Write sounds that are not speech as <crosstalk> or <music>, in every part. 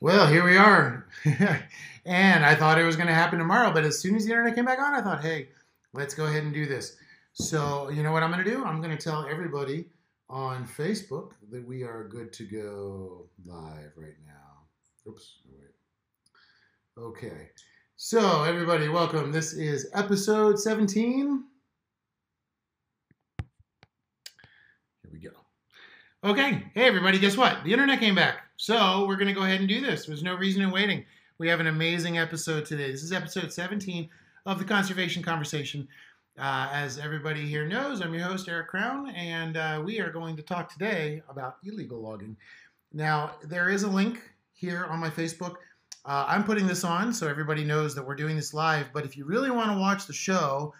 Well, here we are. <laughs> and I thought it was going to happen tomorrow, but as soon as the internet came back on, I thought, hey, let's go ahead and do this. So, you know what I'm going to do? I'm going to tell everybody on Facebook that we are good to go live right now. Oops. Okay. So, everybody, welcome. This is episode 17. Here we go. Okay. Hey, everybody, guess what? The internet came back. So, we're going to go ahead and do this. There's no reason in waiting. We have an amazing episode today. This is episode 17 of the Conservation Conversation. Uh, as everybody here knows, I'm your host, Erik Crown, and uh, we are going to talk today about illegal logging. Now, there is a link here on my Facebook. Uh, I'm putting this on so everybody knows that we're doing this live, but if you really want to watch the show,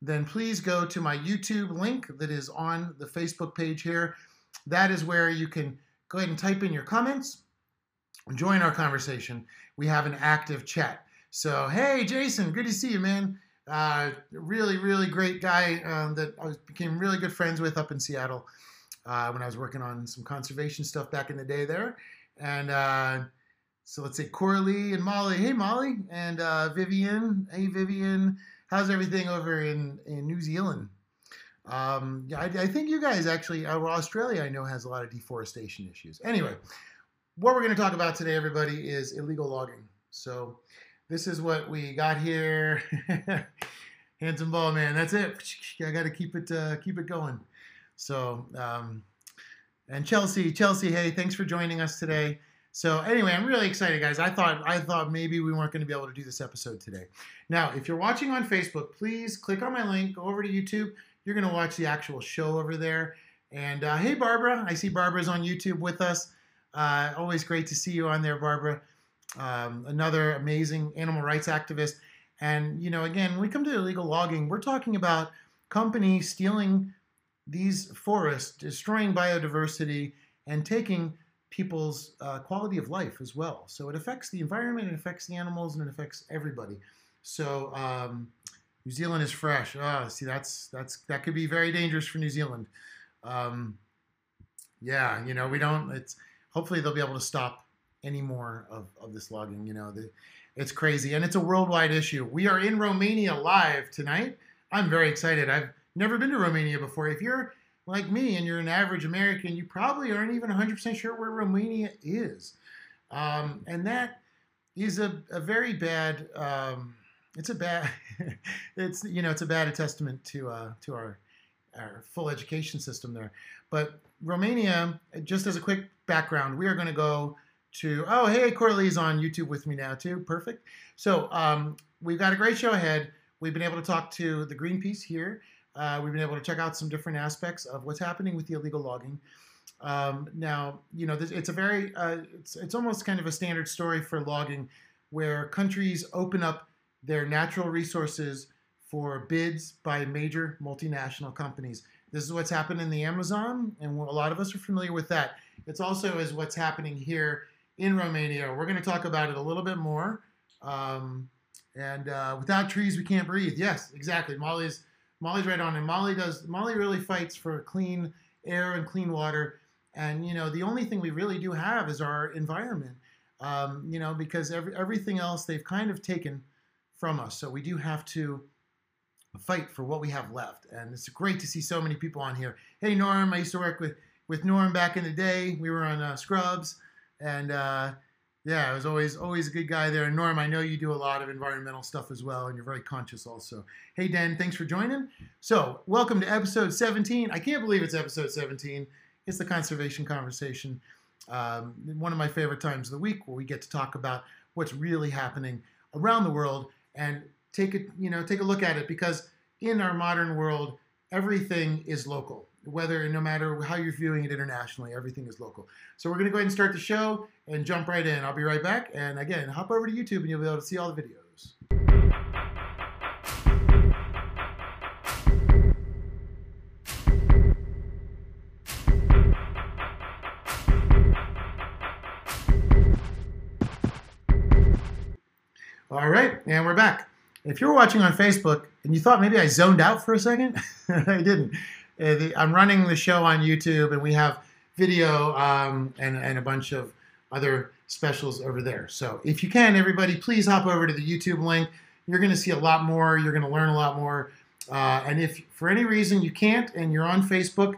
then please go to my YouTube link that is on the Facebook page here. That is where you can go ahead and type in your comments, join our conversation. We have an active chat. So, hey, Jason, good to see you, man. Uh, really, really great guy um, that I became really good friends with up in Seattle uh, when I was working on some conservation stuff back in the day there. And uh, so let's say Coralie and Molly. Hey, Molly. And uh, Vivian. Hey, Vivian. How's everything over in, in New Zealand? Um, yeah, I, I, think you guys actually, uh, well, Australia, I know, has a lot of deforestation issues. Anyway, what we're going to talk about today, everybody, is illegal logging. So, this is what we got here. <laughs> Handsome ball, man. That's it. <laughs> I got to keep it uh, keep it going. So, um, and Chelsea, Chelsea, hey, thanks for joining us today. So anyway, I'm really excited, guys. I thought I thought maybe we weren't going to be able to do this episode today. Now, if you're watching on Facebook, please click on my link, go over to YouTube. You're going to watch the actual show over there. And uh, hey, Barbara, I see Barbara's on YouTube with us. Uh, always great to see you on there, Barbara. Um, another amazing animal rights activist. And you know, again, when we come to illegal logging, we're talking about companies stealing these forests, destroying biodiversity, and taking people's uh, quality of life as well. So it affects the environment, it affects the animals, and it affects everybody. So um, New Zealand is fresh. Oh, see, that's that's that could be very dangerous for New Zealand. Um, yeah, you know, we don't. It's hopefully they'll be able to stop any more of, of this logging. You know, the, it's crazy and it's a worldwide issue. We are in Romania live tonight. I'm very excited. I've never been to Romania before. If you're like me and you're an average American, you probably aren't even 100% sure where Romania is. Um, and that is a, a very bad, um, it's a bad, <laughs> it's, you know, it's a bad testament to, uh, to our, our full education system there. But Romania, just as a quick background, we are going to go to oh hey Coralie's on YouTube with me now too. Perfect. So um, we've got a great show ahead. We've been able to talk to the Greenpeace here. Uh, we've been able to check out some different aspects of what's happening with the illegal logging. Um, now, you know, this, it's a very, uh, it's, it's almost kind of a standard story for logging where countries open up their natural resources for bids by major multinational companies. This is what's happened in the Amazon, and a lot of us are familiar with that. It's also is what's happening here in Romania. We're going to talk about it a little bit more. Um, and uh, without trees, we can't breathe. Yes, exactly. Molly's Molly's right on, and Molly does. Molly really fights for clean air and clean water. And you know, the only thing we really do have is our environment. Um, you know, because every, everything else they've kind of taken from us. So we do have to fight for what we have left. And it's great to see so many people on here. Hey, Norm, I used to work with with Norm back in the day. We were on uh, Scrubs and uh, yeah, it was always always a good guy there. And Norm, I know you do a lot of environmental stuff as well, and you're very conscious also. Hey, Dan, thanks for joining. So, welcome to episode 17. I can't believe it's episode 17. It's the conservation conversation. Um, one of my favorite times of the week where we get to talk about what's really happening around the world and take it, you know, take a look at it because in our modern world, everything is local whether no matter how you're viewing it internationally, everything is local. So we're going to go ahead and start the show and jump right in. I'll be right back. And again, hop over to YouTube and you'll be able to see all the videos. And we're back. If you're watching on Facebook and you thought maybe I zoned out for a second, <laughs> I didn't. Uh, I'm running the show on YouTube, and we have video um, and, and a bunch of other specials over there. So if you can, everybody, please hop over to the YouTube link. You're going to see a lot more. You're going to learn a lot more. Uh, and if for any reason you can't and you're on Facebook,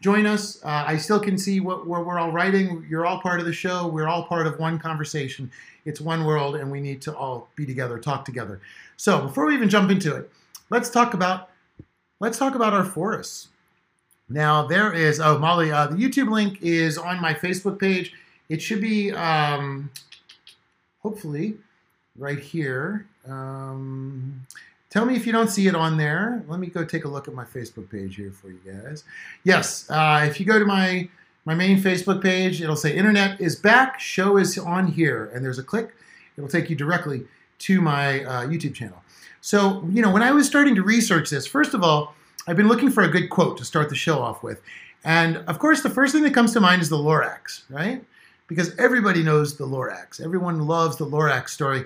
join us. Uh, I still can see what, what we're all writing. You're all part of the show. We're all part of one conversation. It's one world, and we need to all be together, talk together. So before we even jump into it, let's talk about let's talk about our forests. Now there is oh Molly, uh, the YouTube link is on my Facebook page. It should be um, hopefully right here. Um, tell me if you don't see it on there. Let me go take a look at my Facebook page here for you guys. Yes, uh, if you go to my my main Facebook page, it'll say "Internet is back." Show is on here, and there's a click. It'll take you directly to my uh, YouTube channel. So you know, when I was starting to research this, first of all, I've been looking for a good quote to start the show off with, and of course, the first thing that comes to mind is the Lorax, right? Because everybody knows the Lorax. Everyone loves the Lorax story.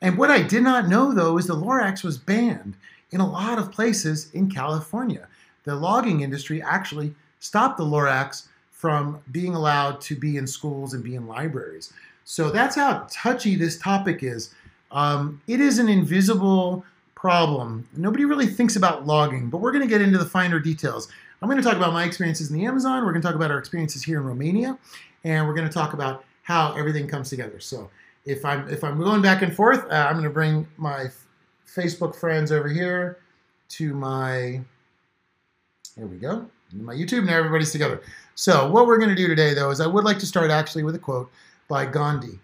And what I did not know, though, is the Lorax was banned in a lot of places in California. The logging industry actually stopped the Lorax from being allowed to be in schools and be in libraries. So that's how touchy this topic is. Um, it is an invisible problem. Nobody really thinks about logging, but we're going to get into the finer details. I'm going to talk about my experiences in the Amazon. We're going to talk about our experiences here in Romania, and we're going to talk about how everything comes together. So if I'm if I'm going back and forth, uh, I'm going to bring my f- Facebook friends over here to my. There we go. My YouTube now everybody's together. So what we're going to do today, though, is I would like to start actually with a quote by Gandhi,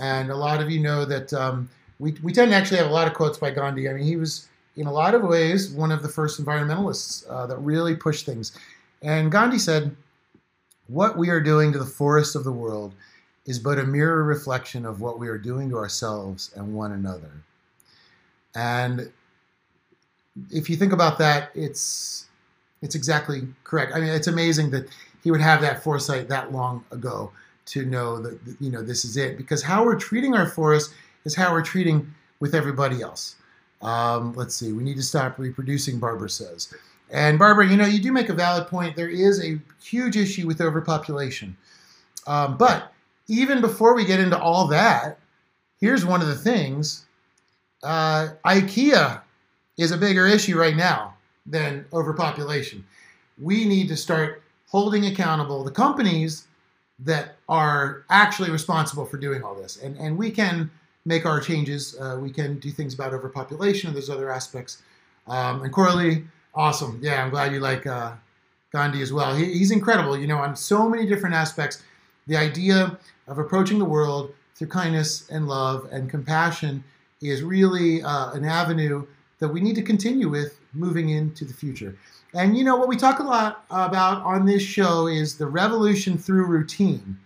and a lot of you know that um, we we tend to actually have a lot of quotes by Gandhi. I mean, he was in a lot of ways one of the first environmentalists uh, that really pushed things. And Gandhi said, "What we are doing to the forests of the world." Is but a mirror reflection of what we are doing to ourselves and one another. And if you think about that, it's it's exactly correct. I mean, it's amazing that he would have that foresight that long ago to know that you know this is it. Because how we're treating our forest is how we're treating with everybody else. Um, let's see. We need to stop reproducing. Barbara says. And Barbara, you know, you do make a valid point. There is a huge issue with overpopulation, um, but even before we get into all that, here's one of the things uh, IKEA is a bigger issue right now than overpopulation. We need to start holding accountable the companies that are actually responsible for doing all this. And, and we can make our changes. Uh, we can do things about overpopulation and those other aspects. Um, and Corley, awesome. Yeah, I'm glad you like uh, Gandhi as well. He, he's incredible, you know, on so many different aspects. The idea of approaching the world through kindness and love and compassion is really uh, an avenue that we need to continue with moving into the future. And you know what we talk a lot about on this show is the revolution through routine,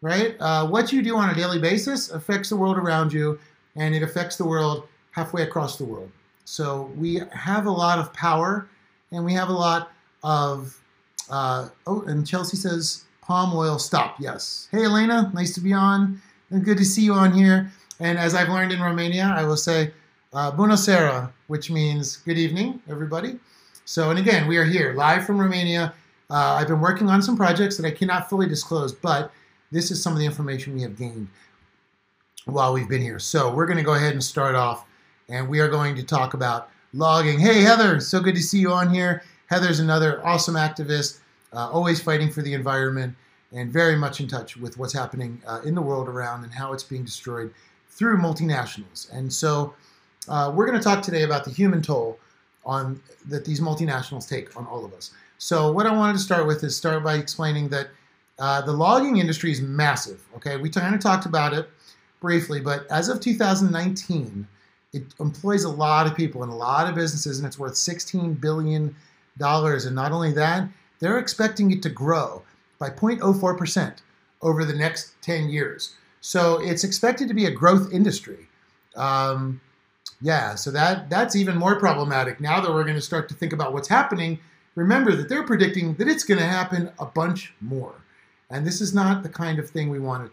right? Uh, what you do on a daily basis affects the world around you, and it affects the world halfway across the world. So we have a lot of power, and we have a lot of. Uh, oh, and Chelsea says palm oil stop. Yes. Hey, Elena, nice to be on. Good to see you on here. And as I've learned in Romania, I will say uh, bună seara, which means good evening, everybody. So, and again, we are here live from Romania. Uh, I've been working on some projects that I cannot fully disclose, but this is some of the information we have gained while we've been here. So, we're going to go ahead and start off, and we are going to talk about logging. Hey, Heather, so good to see you on here. Heather's another awesome activist uh, always fighting for the environment, and very much in touch with what's happening uh, in the world around and how it's being destroyed through multinationals. And so, uh, we're going to talk today about the human toll on that these multinationals take on all of us. So, what I wanted to start with is start by explaining that uh, the logging industry is massive. Okay, we kind of talked about it briefly, but as of 2019, it employs a lot of people and a lot of businesses, and it's worth 16 billion dollars. And not only that, they're expecting it to grow by 0.04% over the next 10 years. So it's expected to be a growth industry. Um, yeah, so that that's even more problematic. Now that we're going to start to think about what's happening, remember that they're predicting that it's going to happen a bunch more. And this is not the kind of thing we want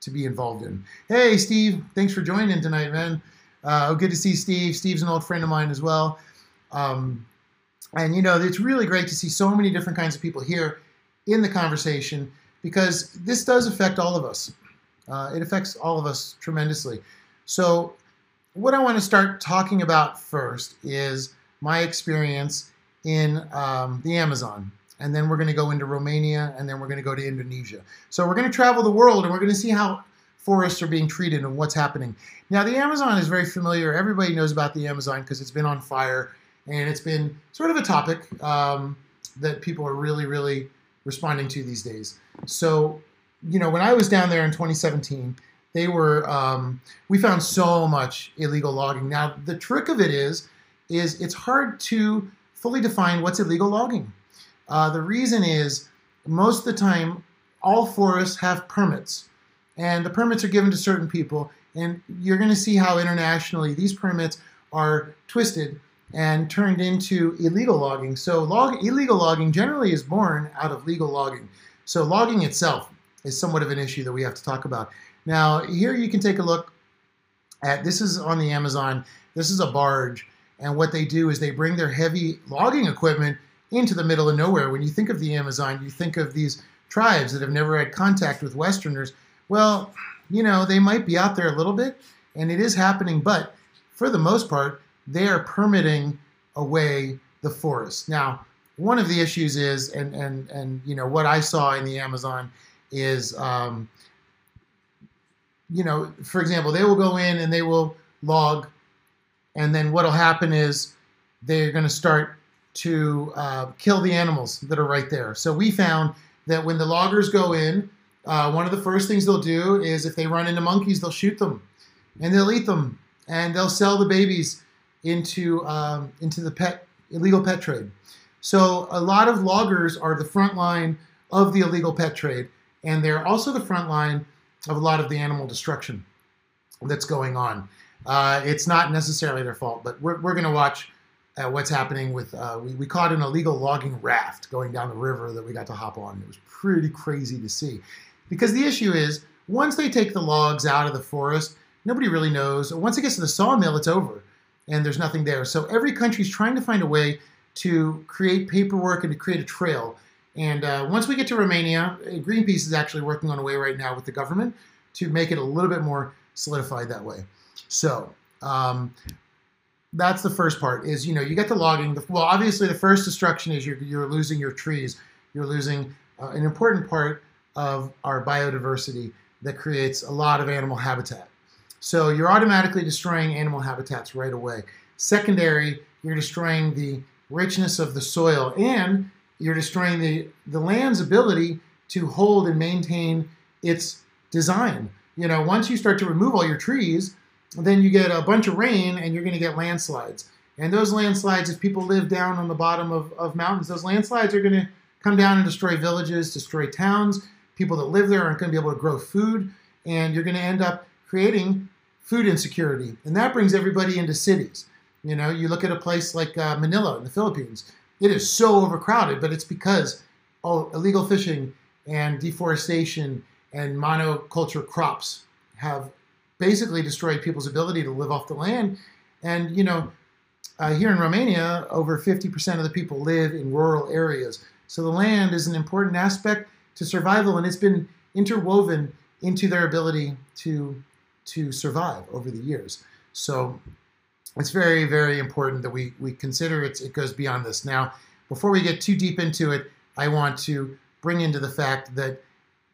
to be involved in. Hey, Steve, thanks for joining tonight, man. Uh, good to see Steve. Steve's an old friend of mine as well. Um, and you know, it's really great to see so many different kinds of people here in the conversation. because this does affect all of us. Uh, it affects all of us tremendously. So, what I want to start talking about first is my experience in um, the Amazon. And then we're going to go into Romania and then we're going to go to Indonesia. So, we're going to travel the world and we're going to see how forests are being treated and what's happening. Now, the Amazon is very familiar. Everybody knows about the Amazon because it's been on fire and it's been sort of a topic um, that people are really, really responding to these days. So, you know, when I was down there in 2017, they were um, we found so much illegal logging. Now, the trick of it is, is it's hard to fully define what's illegal logging. Uh, the reason is most of the time, all forests have permits, and the permits are given to certain people. And you're going to see how internationally these permits are twisted and turned into illegal logging. So log, illegal logging generally is born out of legal logging. So logging itself is somewhat of an issue that we have to talk about. Now here you can take a look at, this is on the Amazon, this is a barge, and what they do is they bring their heavy logging equipment into the middle of nowhere. When you think of the Amazon, you think of these tribes that have never had contact with Westerners. Well, you know, they might be out there a little bit, and it is happening, but for the most part, they are permitting away the forest. Now, one of the issues is, and and and you know what I saw in the Amazon is, um, you know, for example, they will go in and they will log, and then what'll happen is they're going to start to uh, kill the animals that are right there. So we found that when the loggers go in, uh, one of the first things they'll do is if they run into monkeys, they'll shoot them, and they'll eat them, and they'll sell the babies into um, into the pet illegal pet trade. So a lot of loggers are the front line of the illegal pet trade, and they're also the front line of a lot of the animal destruction that's going on. Uh, it's not necessarily their fault, but we're, we're going to watch uh, what's happening with. Uh, we, we caught an illegal logging raft going down the river that we got to hop on. It was pretty crazy to see. Because the issue is, once they take the logs out of the forest, nobody really knows. Once it gets to the sawmill, it's over and there's nothing there. So every country is trying to find a way to create paperwork and to create a trail. And uh, once we get to Romania, Greenpeace is actually working on a way right now with the government to make it a little bit more solidified that way. So um, that's the first part. Is you know you get the logging. Well, obviously the first destruction is you're, you're losing your trees. You're losing uh, an important part of our biodiversity that creates a lot of animal habitat. So you're automatically destroying animal habitats right away. Secondary, you're destroying the richness of the soil and you're destroying the, the land's ability to hold and maintain its design. You know, once you start to remove all your trees, then you get a bunch of rain and you're going to get landslides. And those landslides, if people live down on the bottom of, of mountains, those landslides are going to come down and destroy villages, destroy towns. People that live there aren't going to be able to grow food. And you're going to end up creating food insecurity, and that brings everybody into cities. You know, you look at a place like uh, Manila in the Philippines; it is so overcrowded, but it's because oh, illegal fishing and deforestation and monoculture crops have basically destroyed people's ability to live off the land. And you know, uh, here in Romania, over 50% of the people live in rural areas, so the land is an important aspect to survival, and it's been interwoven into their ability to to survive over the years. So it's very, very important that we, we consider it, it goes beyond this. Now, before we get too deep into it, I want to bring into the fact that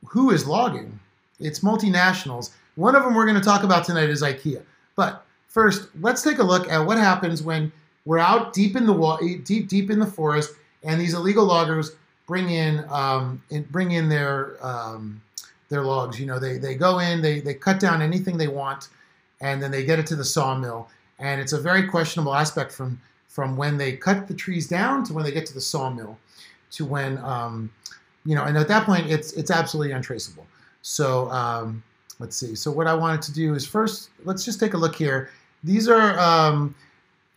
who is logging? It's multinationals. One of them we're going to talk about tonight is IKEA. But first, let's take a look at what happens when we're out deep in the wall, deep, deep in the forest, and these illegal loggers bring in, um, bring in their um, their logs. You know, they, they go in, they, they cut down anything they want, and then they get it to the sawmill. And it's a very questionable aspect from, from when they cut the trees down to when they get to the sawmill to when, um, you know, and at that point, it's, it's absolutely untraceable. So um, let's see. So what I wanted to do is first, let's just take a look here. These are um,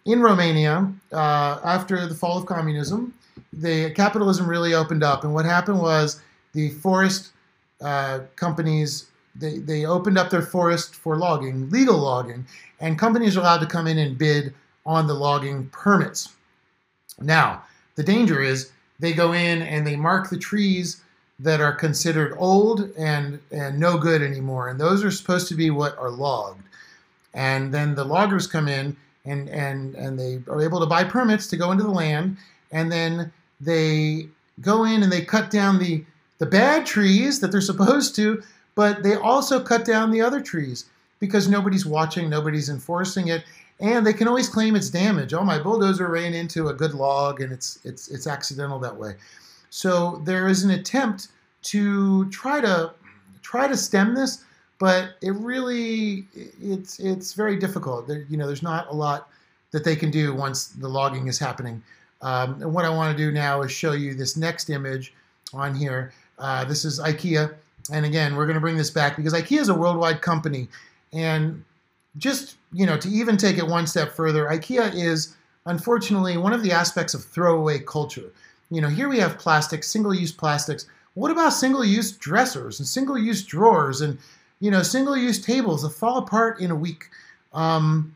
in Romania uh, after the fall of communism. The capitalism really opened up, and what happened was the forest uh, companies they, they opened up their forest for logging, legal logging, and companies are allowed to come in and bid on the logging permits. Now, the danger is they go in and they mark the trees that are considered old and and no good anymore, and those are supposed to be what are logged. And then the loggers come in and and and they are able to buy permits to go into the land, and then they go in and they cut down the the bad trees that they're supposed to, but they also cut down the other trees because nobody's watching, nobody's enforcing it, and they can always claim it's damage. Oh, my bulldozer ran into a good log, and it's it's it's accidental that way. So there is an attempt to try to try to stem this, but it really it's it's very difficult. There, you know, there's not a lot that they can do once the logging is happening. Um, and what I want to do now is show you this next image on here. Uh, this is IKEA, and again, we're going to bring this back because IKEA is a worldwide company, and just you know, to even take it one step further, IKEA is unfortunately one of the aspects of throwaway culture. You know, here we have plastics, single-use plastics. What about single-use dressers and single-use drawers and you know, single-use tables that fall apart in a week? Um,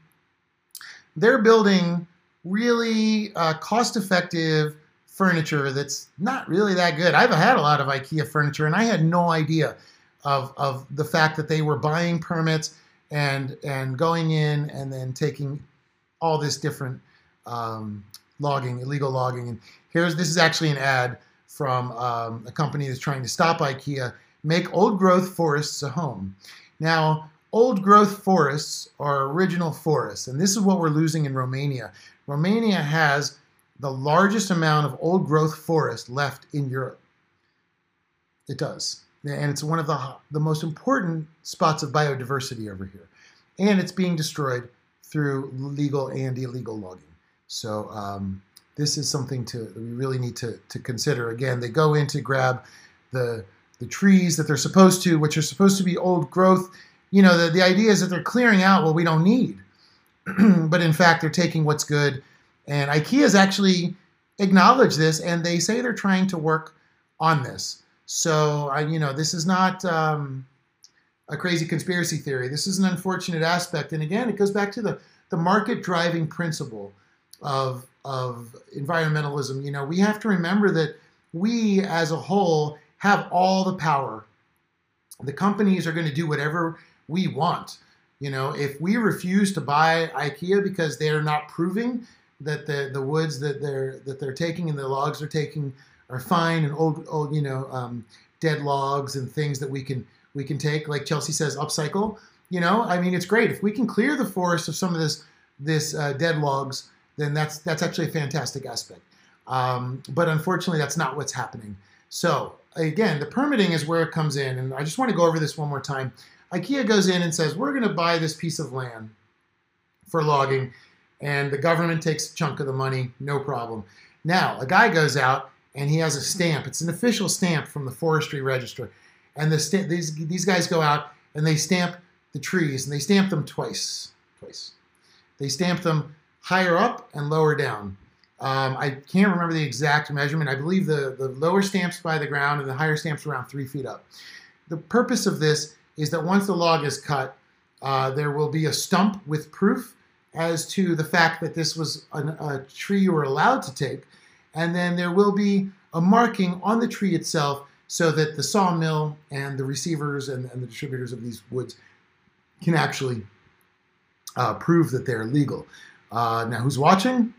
they're building really uh, cost-effective furniture that's not really that good. I've had a lot of IKEA furniture, and I had no idea of, of the fact that they were buying permits and and going in and then taking all this different um, logging, illegal logging. And here's this is actually an ad from um, a company that's trying to stop IKEA. Make old growth forests a home. Now, old growth forests are original forests, and this is what we're losing in Romania. Romania has the largest amount of old growth forest left in Europe. It does. And it's one of the, the most important spots of biodiversity over here. And it's being destroyed through legal and illegal logging. So um, this is something to that we really need to, to consider. Again, they go in to grab the, the trees that they're supposed to, which are supposed to be old growth. You know, the, the idea is that they're clearing out what we don't need. <clears throat> but in fact, they're taking what's good and IKEA has actually acknowledged this, and they say they're trying to work on this. So, I, you know, this is not um, a crazy conspiracy theory. This is an unfortunate aspect. And again, it goes back to the, the market driving principle of, of environmentalism. You know, we have to remember that we as a whole have all the power. The companies are going to do whatever we want. You know, if we refuse to buy IKEA because they're not proving that the the woods that they're that they're taking and the logs they're taking are fine and old old you know um, dead logs and things that we can we can take like Chelsea says upcycle. You know, I mean, it's great if we can clear the forest of some of this this uh, dead logs. Then that's that's actually a fantastic aspect. Um, but unfortunately, that's not what's happening. So again, the permitting is where it comes in, and I just want to go over this one more time. IKEA goes in and says we're going to buy this piece of land for logging and the government takes a chunk of the money, no problem. Now, a guy goes out and he has a stamp. It's an official stamp from the Forestry Register. And the sta- these, these guys go out and they stamp the trees, and they stamp them twice. Twice. They stamp them higher up and lower down. Um, I can't remember the exact measurement. I believe the, the lower stamps by the ground and the higher stamps around three feet up. The purpose of this is that once the log is cut, uh, there will be a stump with proof as to the fact that this was an, a tree you were allowed to take. And then there will be a marking on the tree itself so that the sawmill and the receivers and, and the distributors of these woods can actually uh, prove that they're legal. Uh, now, who's watching?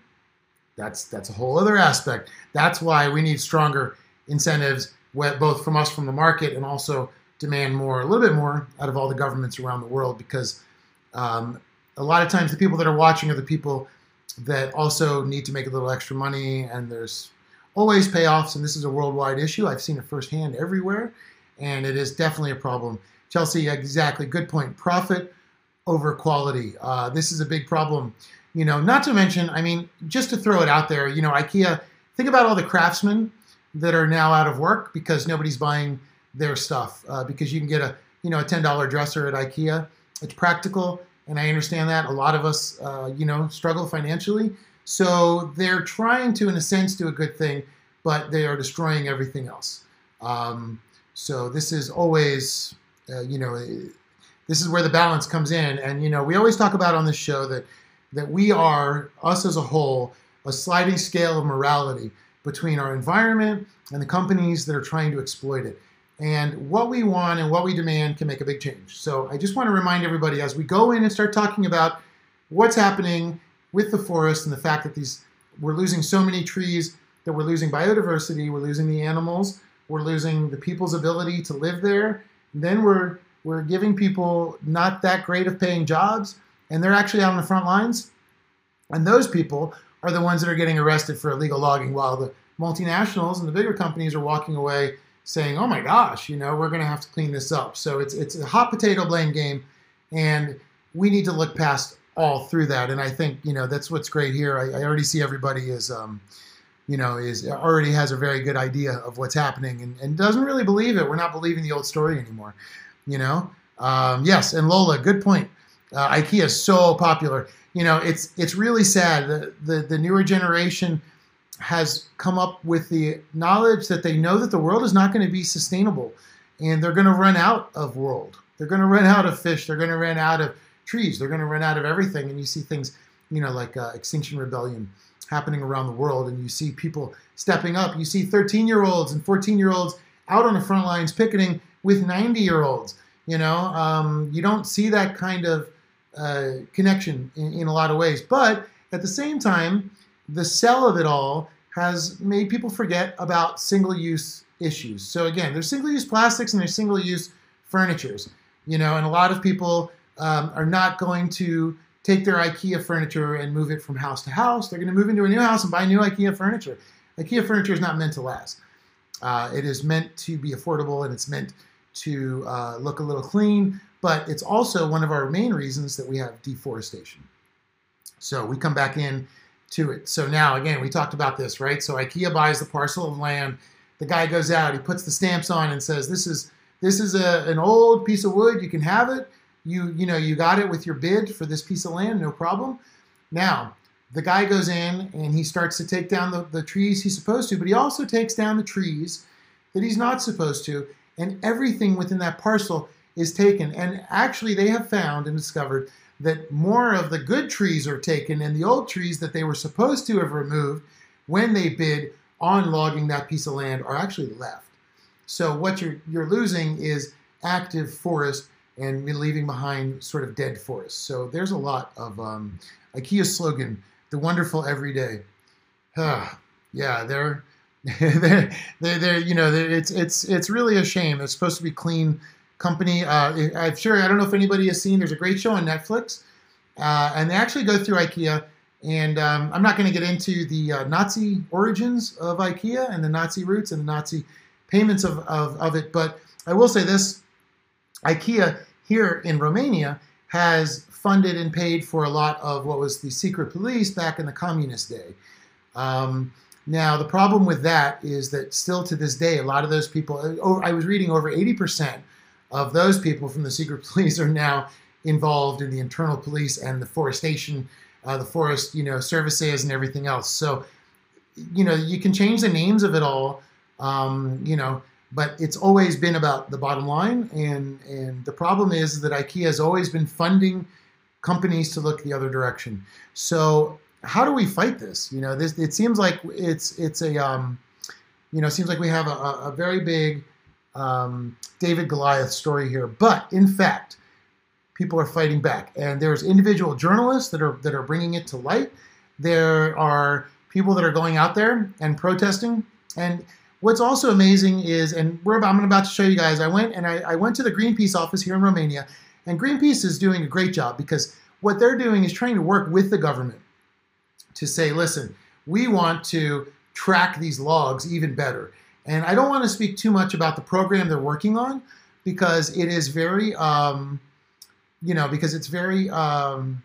That's that's a whole other aspect. That's why we need stronger incentives, both from us from the market and also demand more, a little bit more, out of all the governments around the world because um, a lot of times the people that are watching are the people that also need to make a little extra money and there's always payoffs and this is a worldwide issue. I've seen it firsthand everywhere and it is definitely a problem. Chelsea exactly good point. Profit over quality. Uh, this is a big problem. You know not to mention i mean just to throw it out there you know ikea think about all the craftsmen that are now out of work because nobody's buying their stuff uh, because you can get a you know a $10 dresser at ikea. It's practical and I understand that a lot of us, uh, you know, struggle financially. So they're trying to, in a sense, do a good thing, but they are destroying everything else. Um, so this is always, uh, you know, this is where the balance comes in. And you know, we always talk about on this show that that we are us as a whole a sliding scale of morality. between our environment and the companies that are trying to exploit it. And what we want and what we demand can make a big change. So I just want to remind everybody as we go in and start talking about what's happening with the forest and the fact that these we're losing so many trees that we're losing biodiversity, we're losing the animals, we're losing the people's ability to live there. Then we're we're giving people not that great of paying jobs, and they're actually out on the front lines. And those people are the ones that are getting arrested for illegal logging, while the multinationals and the bigger companies are walking away saying, "Oh my gosh, you know, we're going to have to clean this up." So it's it's a hot potato blame game, and we need to look past all through that. And I think you know that's what's great here. I, I already see everybody is. Um, you know, is already has a very good idea of what's happening and, and doesn't really believe it. We're not believing the old story anymore. You know, um, yes, and Lola, good point. Uh, IKEA is so popular. You know, it's it's really sad. The, the the newer generation has come up with the knowledge that they know that the world is not going to be sustainable and they're going to run out of world. They're going to run out of fish. They're going to run out of trees. They're going to run out of everything. And you see things, you know, like uh, Extinction Rebellion happening around the world. And you see people stepping up. You see 13 year olds and 14 year olds out on the front lines picketing with 90 year olds. You know, um, you don't see that kind of uh, connection in, in a lot of ways. But at the same time, the sell of it all has made people forget about single-use issues. So again, there's single-use plastics and there's single-use furnitures. You know, and a lot of people um, are not going to take their IKEA furniture and move it from house to house. They're going to move into a new house and buy new IKEA furniture. IKEA furniture is not meant to last. Uh, it is meant to be affordable and it's meant to uh, look a little clean, but it's also one of our main reasons that we have deforestation. So we come back in to it. So now, again, we talked about this, right? So IKEA buys the parcel of land. The guy goes out, he puts the stamps on, and says, "This is this is a, an old piece of wood. You can have it. You you know you got it with your bid for this piece of land, no problem." Now the guy goes in and he starts to take down the, the trees he's supposed to, but he also takes down the trees that he's not supposed to, and everything within that parcel is taken. And actually, they have found and discovered that more of the good trees are taken and the old trees that they were supposed to have removed when they bid on logging that piece of land are actually left. So what you're you're losing is active forest and leaving behind sort of dead forest. So there's a lot of um, slogan, "The wonderful everyday." Ah, yeah, they're <laughs> they're, they're, they're you know it's it's it's really a shame. It's supposed to be clean company. Uh, I'm sure I don't know if anybody has seen. There's a great show on Netflix, uh, and they actually go through IKEA. And um, I'm not going to get into the uh, Nazi origins of IKEA and the Nazi roots and the Nazi payments of, of, of it, but I will say this: IKEA here in Romania has funded and paid for a lot of what was the secret police back in the communist day. Um, now, the problem with that is that still to this day, a lot of those people, oh, I was reading over 80% of those people from the secret <laughs> police are now involved in the internal police and the forestation, uh, the forest, you know, services and everything else. So, you know, you can change the names of it all, um, you know, but it's always been about the bottom line. And and the problem is that IKEA has always been funding companies to look the other direction. So how do we fight this? You know, this it seems like it's it's a um, you know, seems like we have a, a very big um, David Goliath story here. But in fact, people are fighting back, and there's individual journalists that are that are bringing it to light. There are people that are going out there and protesting. And what's also amazing is, and we're about, I'm about to show you guys. I went and I, I went to the Greenpeace office here in Romania, and Greenpeace is doing a great job because what they're doing is trying to work with the government to say, listen, we want to track these logs even better. And I don't want to speak too much about the program they're working on because it is very, um, you know, because it's very, um,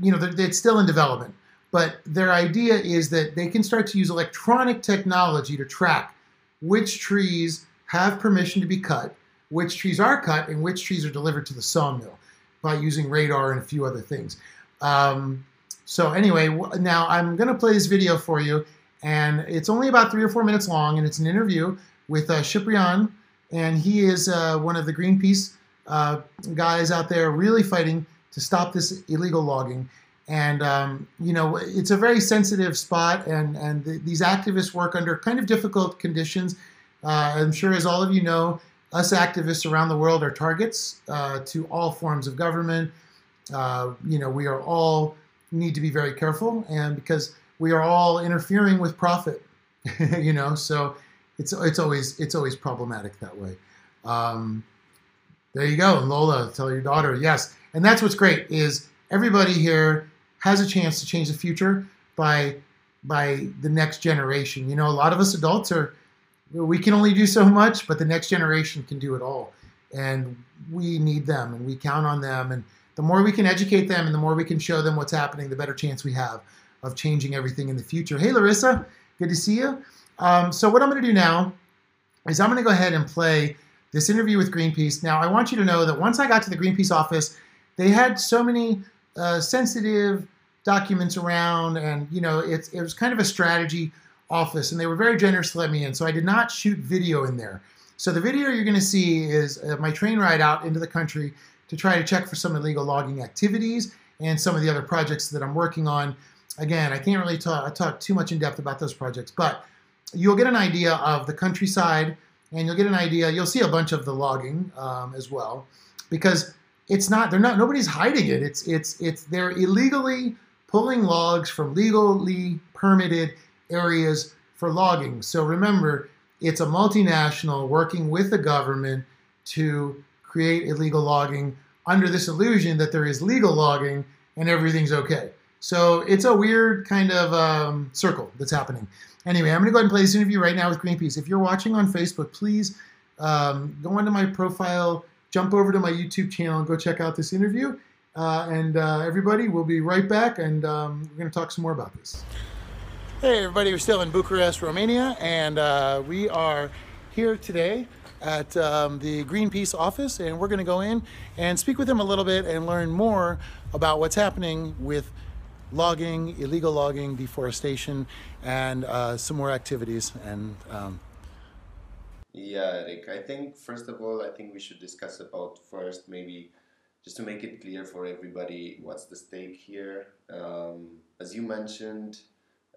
you know, it's still in development. But their idea is that they can start to use electronic technology to track which trees have permission to be cut, which trees are cut, and which trees are delivered to the sawmill by using radar and a few other things. Um, so anyway, now I'm going to play this video for you and it's only about three or four minutes long, and it's an interview with uh, Ciprian, and he is uh, one of the Greenpeace uh, guys out there really fighting to stop this illegal logging. And um, you know, it's a very sensitive spot, and and the, these activists work under kind of difficult conditions. Uh, I'm sure, as all of you know, us activists around the world are targets uh, to all forms of government. Uh, you know, we are all need to be very careful, and because we are all interfering with profit, <laughs> you know, so it's it's always it's always problematic that way. Um, there you go, Lola. Tell your daughter yes, and that's what's great is everybody here has a chance to change the future by by the next generation. You know, a lot of us adults are we can only do so much, but the next generation can do it all, and we need them, and we count on them, and the more we can educate them, and the more we can show them what's happening, the better chance we have of changing everything in the future. Hey, Larissa, good to see you. Um, so what I'm going to do now is I'm going to go ahead and play this interview with Greenpeace. Now, I want you to know that once I got to the Greenpeace office, they had so many uh, sensitive documents around, and you know, it's, it was kind of a strategy office, and they were very generous to let me in. So I did not shoot video in there. So the video you're going to see is uh, my train ride out into the country to try to check for some illegal logging activities and some of the other projects that I'm working on. Again, I can't really talk, talk too much in depth about those projects, but you'll get an idea of the countryside and you'll get an idea. You'll see a bunch of the logging um, as well, because it's not. They're not. Nobody's hiding it. It's it's it's they're illegally pulling logs from legally permitted areas for logging. So remember, it's a multinational working with the government to create illegal logging under this illusion that there is legal logging and everything's okay. So it's a weird kind of um, circle that's happening. Anyway, I'm going to go ahead and play this interview right now with Greenpeace. If you're watching on Facebook, please um, go onto my profile, jump over to my YouTube channel, and go check out this interview. Uh, and uh, everybody, we'll be right back, and um, we're going to talk some more about this. Hey, everybody, we're still in Bucharest, Romania, and uh, we are here today at um, the Greenpeace office, and we're going to go in and speak with them a little bit and learn more about what's happening with logging, illegal logging, deforestation, and uh, some more activities. And um... yeah. I think first of all, I think we should discuss about first maybe just to make it clear for everybody what's the stake here. Um, as you mentioned,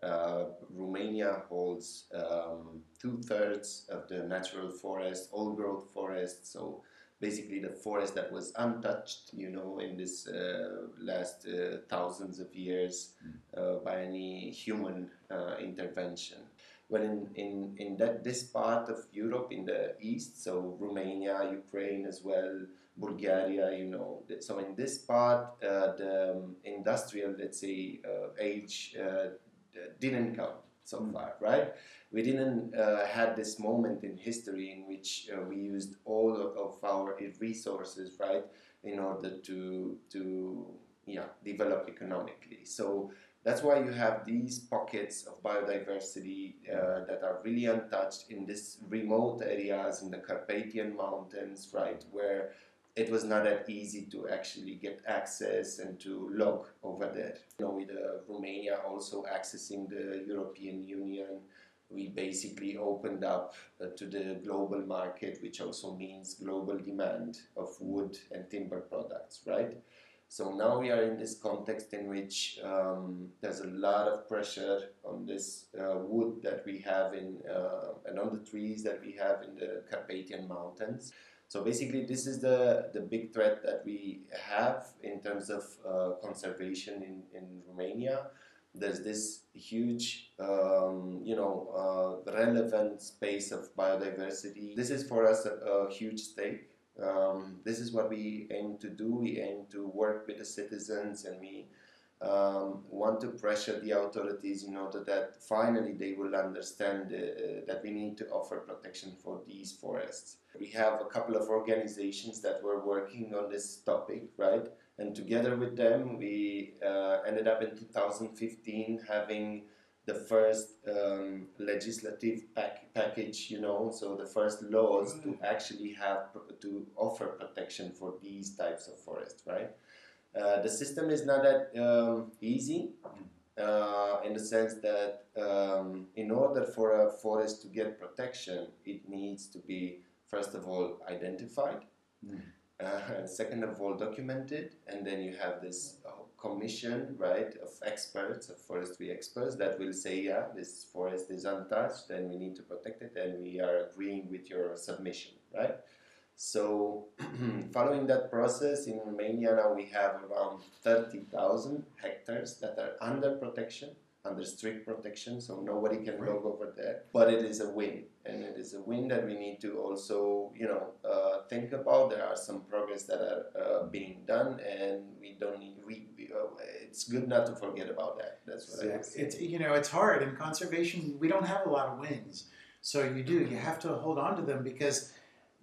uh, Romania holds um, two thirds of the natural forest, old growth forest. So basically the forest that was untouched, you know, in this uh, last uh, thousands of years uh, by any human uh, intervention. Well, in, in, in that this part of Europe, in the east, so Romania, Ukraine as well, Bulgaria, you know, so in this part, uh, the um, industrial, let's say, uh, age didn't come so mm. far, right? We didn't uh, had this moment in history in which uh, we used all of, of, our resources, right, in order to to yeah develop economically. So that's why you have these pockets of biodiversity uh, that are really untouched in these remote areas in the Carpathian Mountains, right, where it was not that easy to actually get access and to log over there. You know, with uh, Romania also accessing the European Union, we basically opened up uh, to the global market, which also means global demand of wood and timber products, right? So now we are in this context in which um, there's a lot of pressure on this uh, wood that we have in uh, and on the trees that we have in the Carpathian Mountains. So basically, this is the, the big threat that we have in terms of uh, conservation in, in Romania. There's this huge, um, you know, uh, relevant space of biodiversity. This is for us a, a huge stake. Um, this is what we aim to do. We aim to work with the citizens and we um, want to pressure the authorities in order that finally they will understand uh, that we need to offer protection for these forests. We have a couple of organizations that were working on this topic, right? And together with them, we uh, ended up in 2015 having the first um, legislative pack package, you know, so the first laws to mm-hmm. actually have to offer protection for these types of forests, right? Uh, the system is not that um, easy uh, in the sense that um, in order for a forest to get protection, it needs to be, first of all, identified, mm. uh, <laughs> second of all, documented, and then you have this commission, right, of experts, of forestry experts that will say, yeah, this forest is untouched and we need to protect it and we are agreeing with your submission, right? So, <clears throat> following that process, in Romania now we have around 30,000 hectares that are under protection, under strict protection, so nobody can Right. log over there. But it is a win, and it is a win that we need to also, you know, uh, think about. There are some progress that are uh, being done, and we don't need. We, we uh, it's good not to forget about that. That's what say. It's you know it's hard in conservation. We don't have a lot of wins, so you do you have to hold on to them because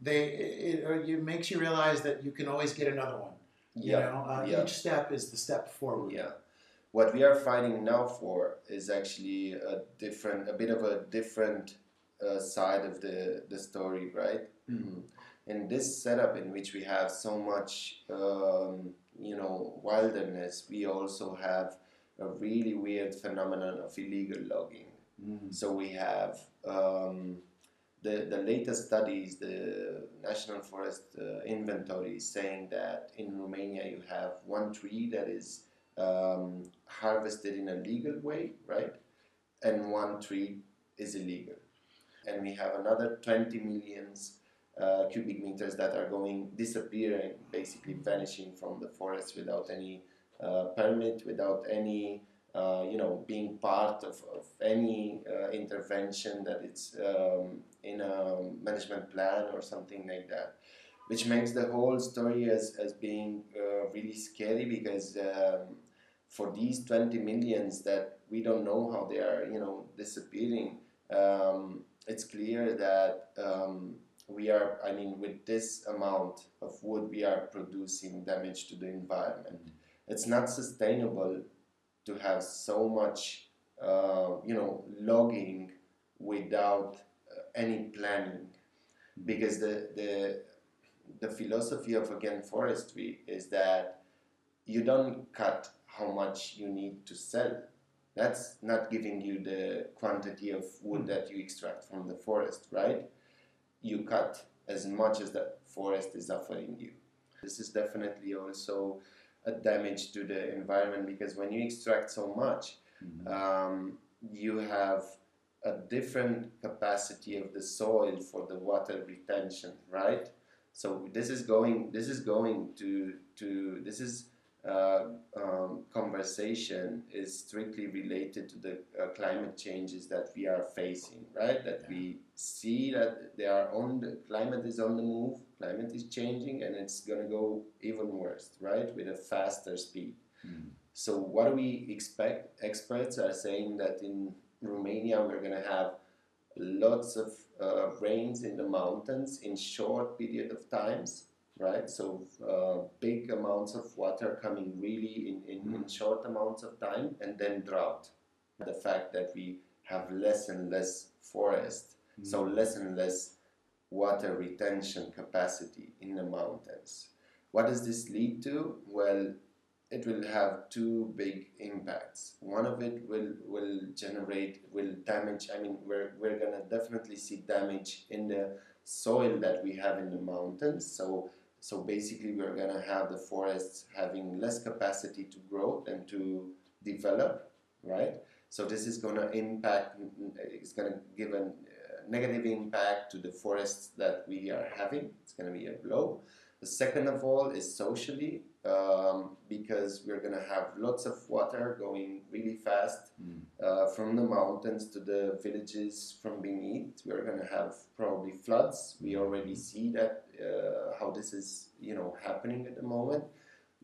they it, it, it makes you realize that you can always get another one. You yeah. know, uh, yeah. each step is the step forward. Yeah. What we are fighting now for is actually a different, a bit of a different uh, side of the, the story, right? Mhm. In this setup in which we have so much, um, you know, wilderness, we also have a really weird phenomenon of illegal logging. Mhm. So we have um, the, the latest studies, the National Forest uh, Inventory, is saying that in Romania you have one tree that is um, harvested in a legal way, right? And one tree is illegal. And we have another 20 millions uh, cubic meters that are going disappearing, basically vanishing from the forest without any uh, permit, without any uh, you know, being part of, of any uh, intervention that it's um, in a management plan or something like that, which makes the whole story as, as being uh, really scary because um, for these 20 millions that we don't know how they are, you know, disappearing, um, it's clear that um, we are, I mean, with this amount of wood, we are producing damage to the environment. It's not sustainable to have so much, uh, you know, logging without uh, any planning, because the the the philosophy of again forestry is that you don't cut how much you need to sell. That's not giving you the quantity of wood that you extract from the forest, right? You cut as much as the forest is offering you. This is definitely also a damage to the environment because when you extract so much, Mhm. um, you have a different capacity of the soil for the water retention, right? So this is going. This is going to to. This is uh, um, conversation is strictly related to the uh, climate changes that we are facing, right? That we see that they are on the climate is on the move. Climate is changing, and it's gonna go even worse, right? With a faster speed. Mhm. So what do we expect? Experts are saying that in Romania we're going to have lots of uh, rains in the mountains in short period of times, right? So uh, big amounts of water coming really in, in, in short amounts of time, and then drought. The fact that we have less and less forest, so less and less water retention capacity in the mountains. What does this lead to? Well, it will have two big impacts. One of it will will generate will damage. I mean, we're we're gonna definitely see damage in the soil that we have in the mountains. So so basically, we're gonna have the forests having less capacity to grow and to develop, right? So this is gonna impact. It's gonna give a negative impact to the forests that we are having. It's gonna be a blow. The second of all is socially, um, because we're gonna have lots of water going really fast Mm. uh, from the mountains to the villages from beneath. We're gonna have probably floods. We already see that uh, how this is you know happening at the moment.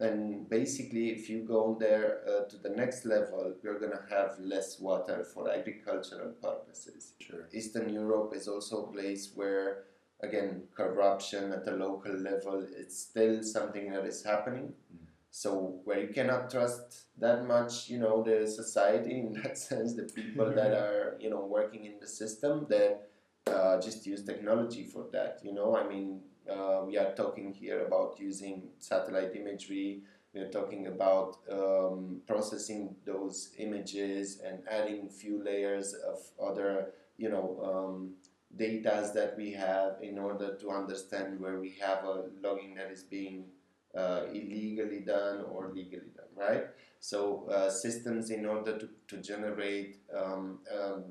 And basically, if you go there uh, to the next level, we're gonna have less water for agricultural purposes. Sure. Eastern Europe is also a place where, again, corruption at the local level it's still something that is happening. Mm. So where you cannot trust that much, you know, the society <laughs> in that sense, the people <laughs> that are you know working in the system, that uh, just use technology for that. You know, I mean, uh, we are talking here about using satellite imagery. We are talking about um, processing those images and adding few layers of other, you know, um, datas that we have in order to understand where we have a logging that is being uh, illegally done or legally done, right? So uh, systems in order to, to generate um, um,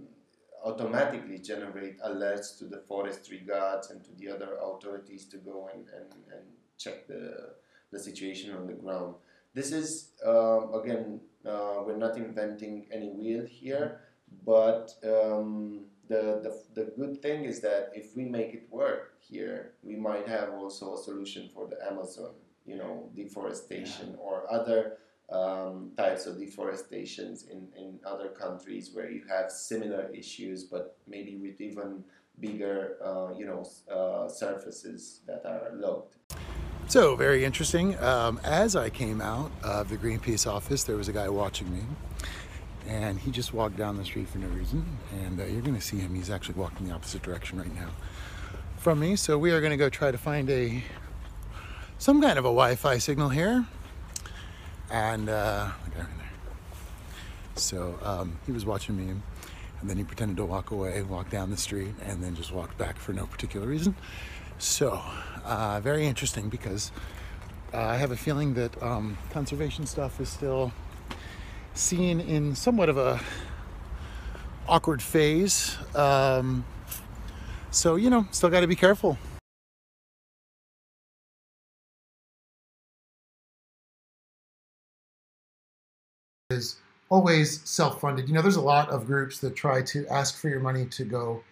automatically generate alerts to the forestry guards and to the other authorities to go and, and, and check the, the situation on the ground. This is, uh, again, we're not inventing any wheel here, but um, the, the, the good thing is that if we make it work here, we might have also a solution for the Amazon, you know, deforestation yeah. or other um, types of deforestations in, in other countries where you have similar issues, but maybe with even bigger, uh, you know, uh, surfaces that are logged. So, very interesting. Um, as I came out of the Greenpeace office, there was a guy watching me, and he just walked down the street for no reason. And uh, you're going to see him. He's actually walking the opposite direction right now from me. So, we are going to go try to find a some kind of a Wi-Fi signal here and uh, there. So um, he was watching me, and then he pretended to walk away, walk down the street, and then just walked back for no particular reason. So uh, very interesting because uh, I have a feeling that um, conservation stuff is still seen in somewhat of a awkward phase. Um, so you know, still got to be careful. is always self-funded. You know, there's a lot of groups that try to ask for your money to go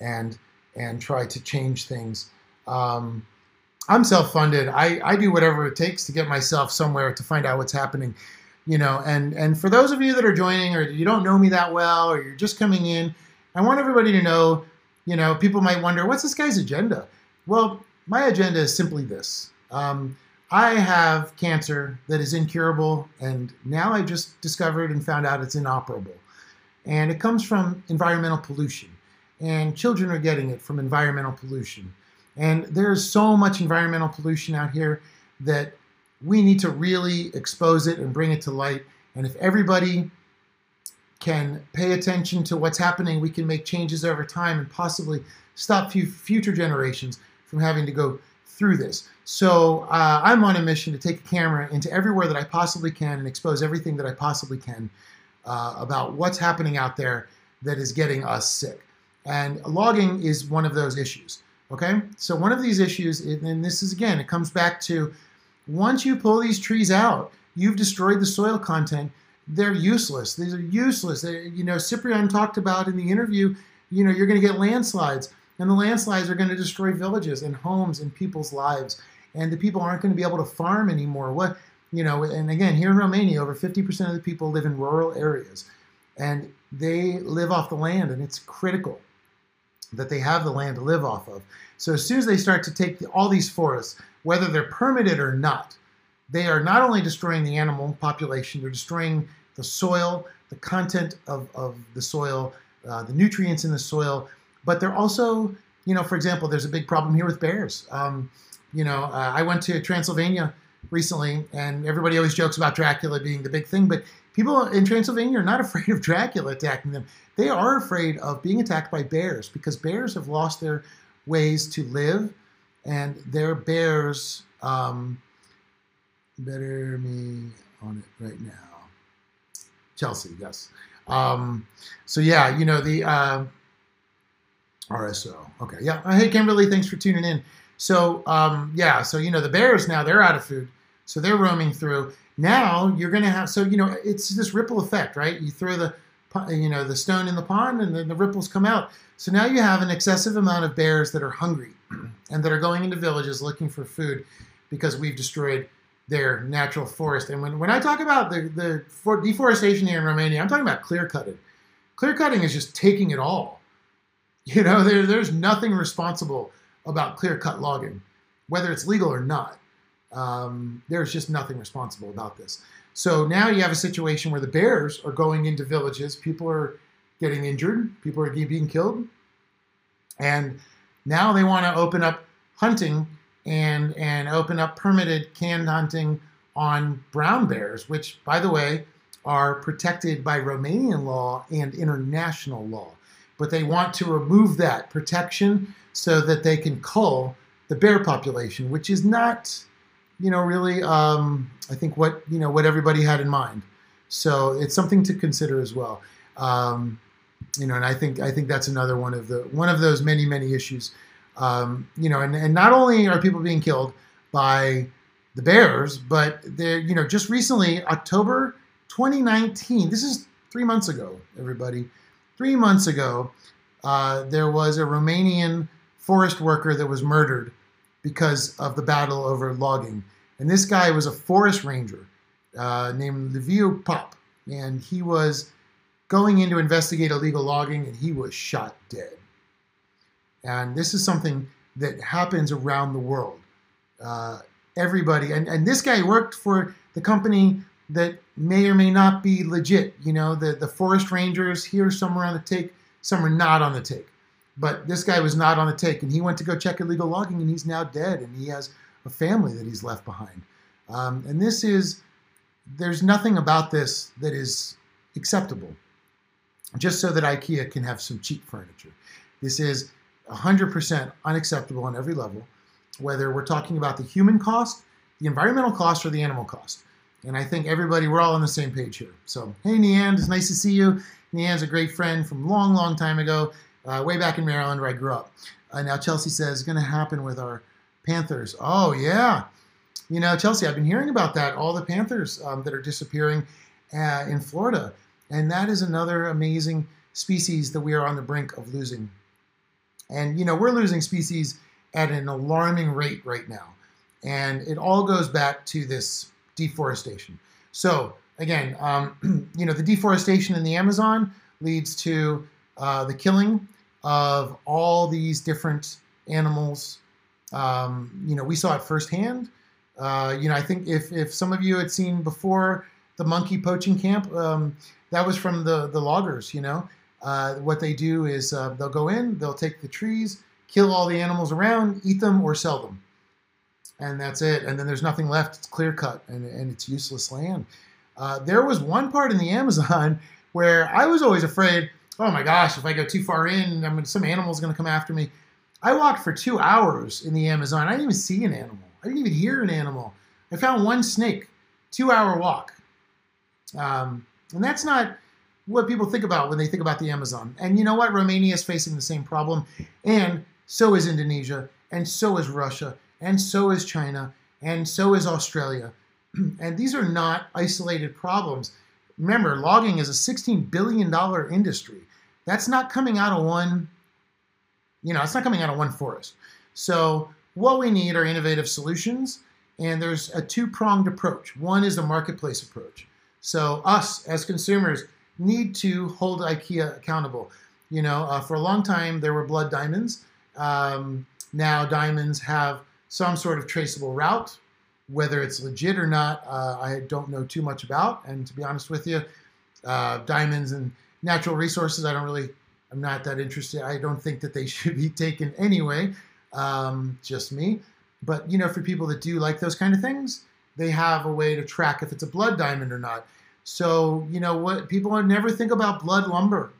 and and try to change things. Um, I'm self-funded. I, I do whatever it takes to get myself somewhere to find out what's happening. You know, and and for those of you that are joining or you don't know me that well or you're just coming in, I want everybody to know, you know, people might wonder, what's this guy's agenda? Well, my agenda is simply this. Um, I have cancer that is incurable, and now I just discovered and found out it's inoperable. And it comes from environmental pollution. And children are getting it from environmental pollution. And there's so much environmental pollution out here that we need to really expose it and bring it to light. And if everybody can pay attention to what's happening, we can make changes over time and possibly stop future generations from having to go through this. So uh, I'm on a mission to take a camera into everywhere that I possibly can and expose everything that I possibly can uh, about what's happening out there that is getting us sick. And logging is one of those issues. Okay, so one of these issues, and this is again, it comes back to once you pull these trees out, you've destroyed the soil content. They're useless. These are useless. They, you know, Cyprian talked about in the interview. You know, you're going to get landslides, and the landslides are going to destroy villages and homes and people's lives and the people aren't going to be able to farm anymore. What you know, and again, here in Romania, over 50% of the people live in rural areas, and they live off the land, and it's critical that they have the land to live off of. So as soon as they start to take the, all these forests, whether they're permitted or not, they are not only destroying the animal population, they're destroying the soil, the content of, of the soil, uh, the nutrients in the soil, but they're also, you know, for example, there's a big problem here with bears. Um, you know, uh, I went to Transylvania recently, and everybody always jokes about Dracula being the big thing, but people in Transylvania are not <laughs> afraid of Dracula attacking them. They are afraid of being attacked by bears because bears have lost their ways to live, and their bears. Um, better me on it right now. Chelsea, yes. Um, so yeah, you know the uh, RSO. Okay, yeah. Hey, Kimberly, thanks for tuning in. So um, yeah, so you know the bears now they're out of food, so they're roaming through. Now you're to have so you know it's this ripple effect, right? You throw the you know the stone in the pond, and then the ripples come out. So now you have an excessive amount of bears that are hungry <clears throat> and that are going into villages looking for food because we've destroyed their natural forest. And when, when I talk about the, the for deforestation here in Romania, I'm talking about clear cutting. Clear cutting is just taking it all. <laughs> You know, there, there's nothing responsible about clear cut logging, whether it's legal or not. Um, there's just nothing responsible about this. So now you have a situation where the bears are going into villages, people are getting injured, people are being killed, and now they want to open up hunting and and open up permitted canned hunting on brown bears, which, by the way, are protected by Romanian law and international law. But they want to remove that protection so that they can cull the bear population, which is not you know, really, um, I think what you know what everybody had in mind. So it's something to consider as well. Um, you know, and I think I think that's another one of the one of those many many issues. Um, you know, and, and not only are people being killed by the bears, but they're you know just recently October 2019. This is three months ago, everybody. Three months ago, uh, there was a Romanian forest worker that was murdered because of the battle over logging. And this guy was a forest ranger uh, named Liviu Pop, and he was going in to investigate illegal logging, and he was shot dead. And this is something that happens around the world. Uh, everybody, and, and this guy worked for the company that may or may not be legit. You know, the, the forest rangers here, some are on the take, some are not on the take. But this guy was not on the take, and he went to go check illegal logging, and he's now dead, and he has a family that he's left behind. Um, and this is, there's nothing about this that is acceptable, just so that IKEA can have some cheap furniture. This is 100% unacceptable on every level, whether we're talking about the human cost, the environmental cost, or the animal cost. And I think everybody, we're all on the same page here. So, hey, Neand, it's nice to see you. Neand's a great friend from long, long time ago, uh, way back in Maryland where I grew up. Uh, now, Chelsea says it's going to happen with our Panthers. Oh, yeah. You know, Chelsea, I've been hearing about that, all the Panthers um, that are disappearing uh, in Florida. And that is another amazing species that we are on the brink of losing. And, you know, we're losing species at an alarming rate right now. And it all goes back to this deforestation. So, again, um, <clears throat> you know, the deforestation in the Amazon leads to uh, the killing of all these different animals. Um, you know, we saw it firsthand. Uh, you know, I think if, if some of you had seen before the monkey poaching camp, um, that was from the, the loggers, you know. Uh, what they do is uh, they'll go in, they'll take the trees, kill all the animals around, eat them, or sell them. And that's it. And then there's nothing left. It's clear cut and, and it's useless land. Uh, there was one part in the Amazon <laughs> where I was always afraid oh my gosh, if I go too far in, I mean, some animal's going to come after me. I walked for two hours in the Amazon. I didn't even see an animal. I didn't even hear an animal. I found one snake. Two hour walk. Um, and that's not what people think about when they think about the Amazon. And you know what? Romania is facing the same problem. And so is Indonesia. And so is Russia. And so is China. And so is Australia. <clears throat> and these are not isolated problems. Remember, logging is a $16 billion industry. That's not coming out of one, you know, it's not coming out of one forest. So what we need are innovative solutions, and there's a two-pronged approach. One is the marketplace approach. So us as consumers need to hold IKEA accountable. You know, uh, for a long time there were blood diamonds. Um, now diamonds have some sort of traceable route. Whether it's legit or not, uh, I don't know too much about. And to be honest with you, uh, diamonds and natural resources, I don't really, I'm not that interested. I don't think that they <laughs> should be taken anyway. Um, just me. But you know, for people that do like those kind of things, they have a way to track if it's a blood diamond or not. So you know what? People never think about blood lumber,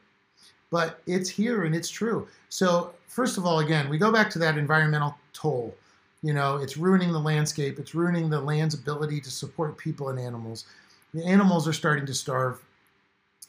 but it's here and it's true. So first of all, again, we go back to that environmental toll. You know, it's ruining the landscape. It's ruining the land's ability to support people and animals. The animals are starting to starve,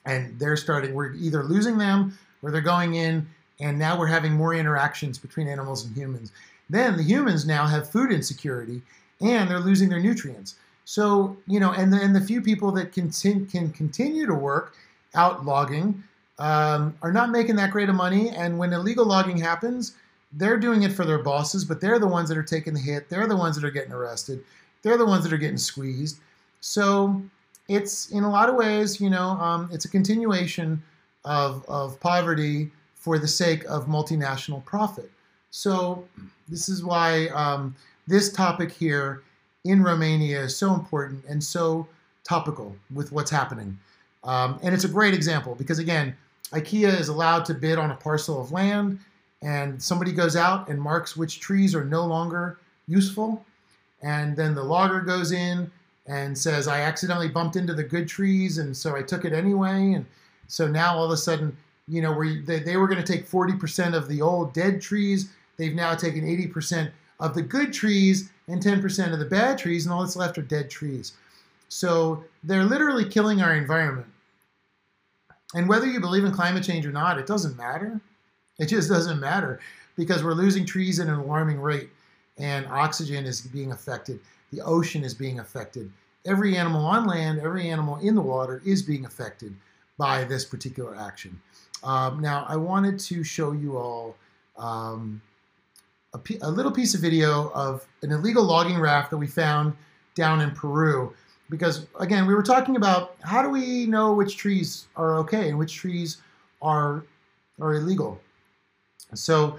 and they're starting. We're either losing them or they're going in, and now we're having more interactions between animals and humans. Then the humans now have food insecurity, and they're losing their nutrients. So you know, and the, and the few people that can can continue to work out logging um, are not making that great of money. And when illegal logging happens, they're doing it for their bosses, but they're the ones that are taking the hit. They're the ones that are getting arrested. They're the ones that are getting squeezed. So it's in a lot of ways, you know, um, it's a continuation of, of poverty for the sake of multinational profit. So this is why um, this topic here in Romania is so important and so topical with what's happening. Um, and it's a great example because, again, IKEA is allowed to bid on a parcel of land and somebody goes out and marks which trees are no longer useful. And then the logger goes in and says, I accidentally bumped into the good trees, and so I took it anyway. And so now all of a sudden, you know, where they, they were going to take 40% of the old dead trees, they've now taken 80% of the good trees and 10% of the bad trees, and all that's left are dead trees. So they're literally killing our environment. And whether you believe in climate change or not, it doesn't matter. It just doesn't matter because we're losing trees at an alarming rate, and oxygen is being affected. The ocean is being affected. Every animal on land, every animal in the water is being affected by this particular action. Um, now, I wanted to show you all um, a, a little piece of video of an illegal logging raft that we found down in Peru. Because again, we were talking about how do we know which trees are okay and which trees are are illegal. So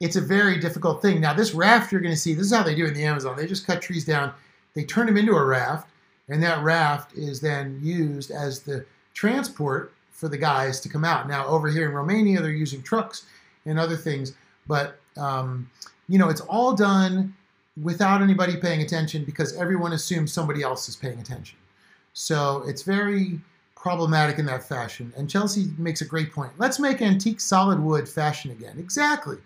it's a very difficult thing. Now, this raft you're going to see, this is how they do it in the Amazon. They just cut trees down, they turn them into a raft, and that raft is then used as the transport for the guys to come out. Now, over here in Romania, they're using trucks and other things, but um, you know, it's all done without anybody paying attention because everyone assumes somebody else is paying attention. So it's very problematic in that fashion. And Chelsea makes a great point. Let's make antique solid wood fashion again. Exactly.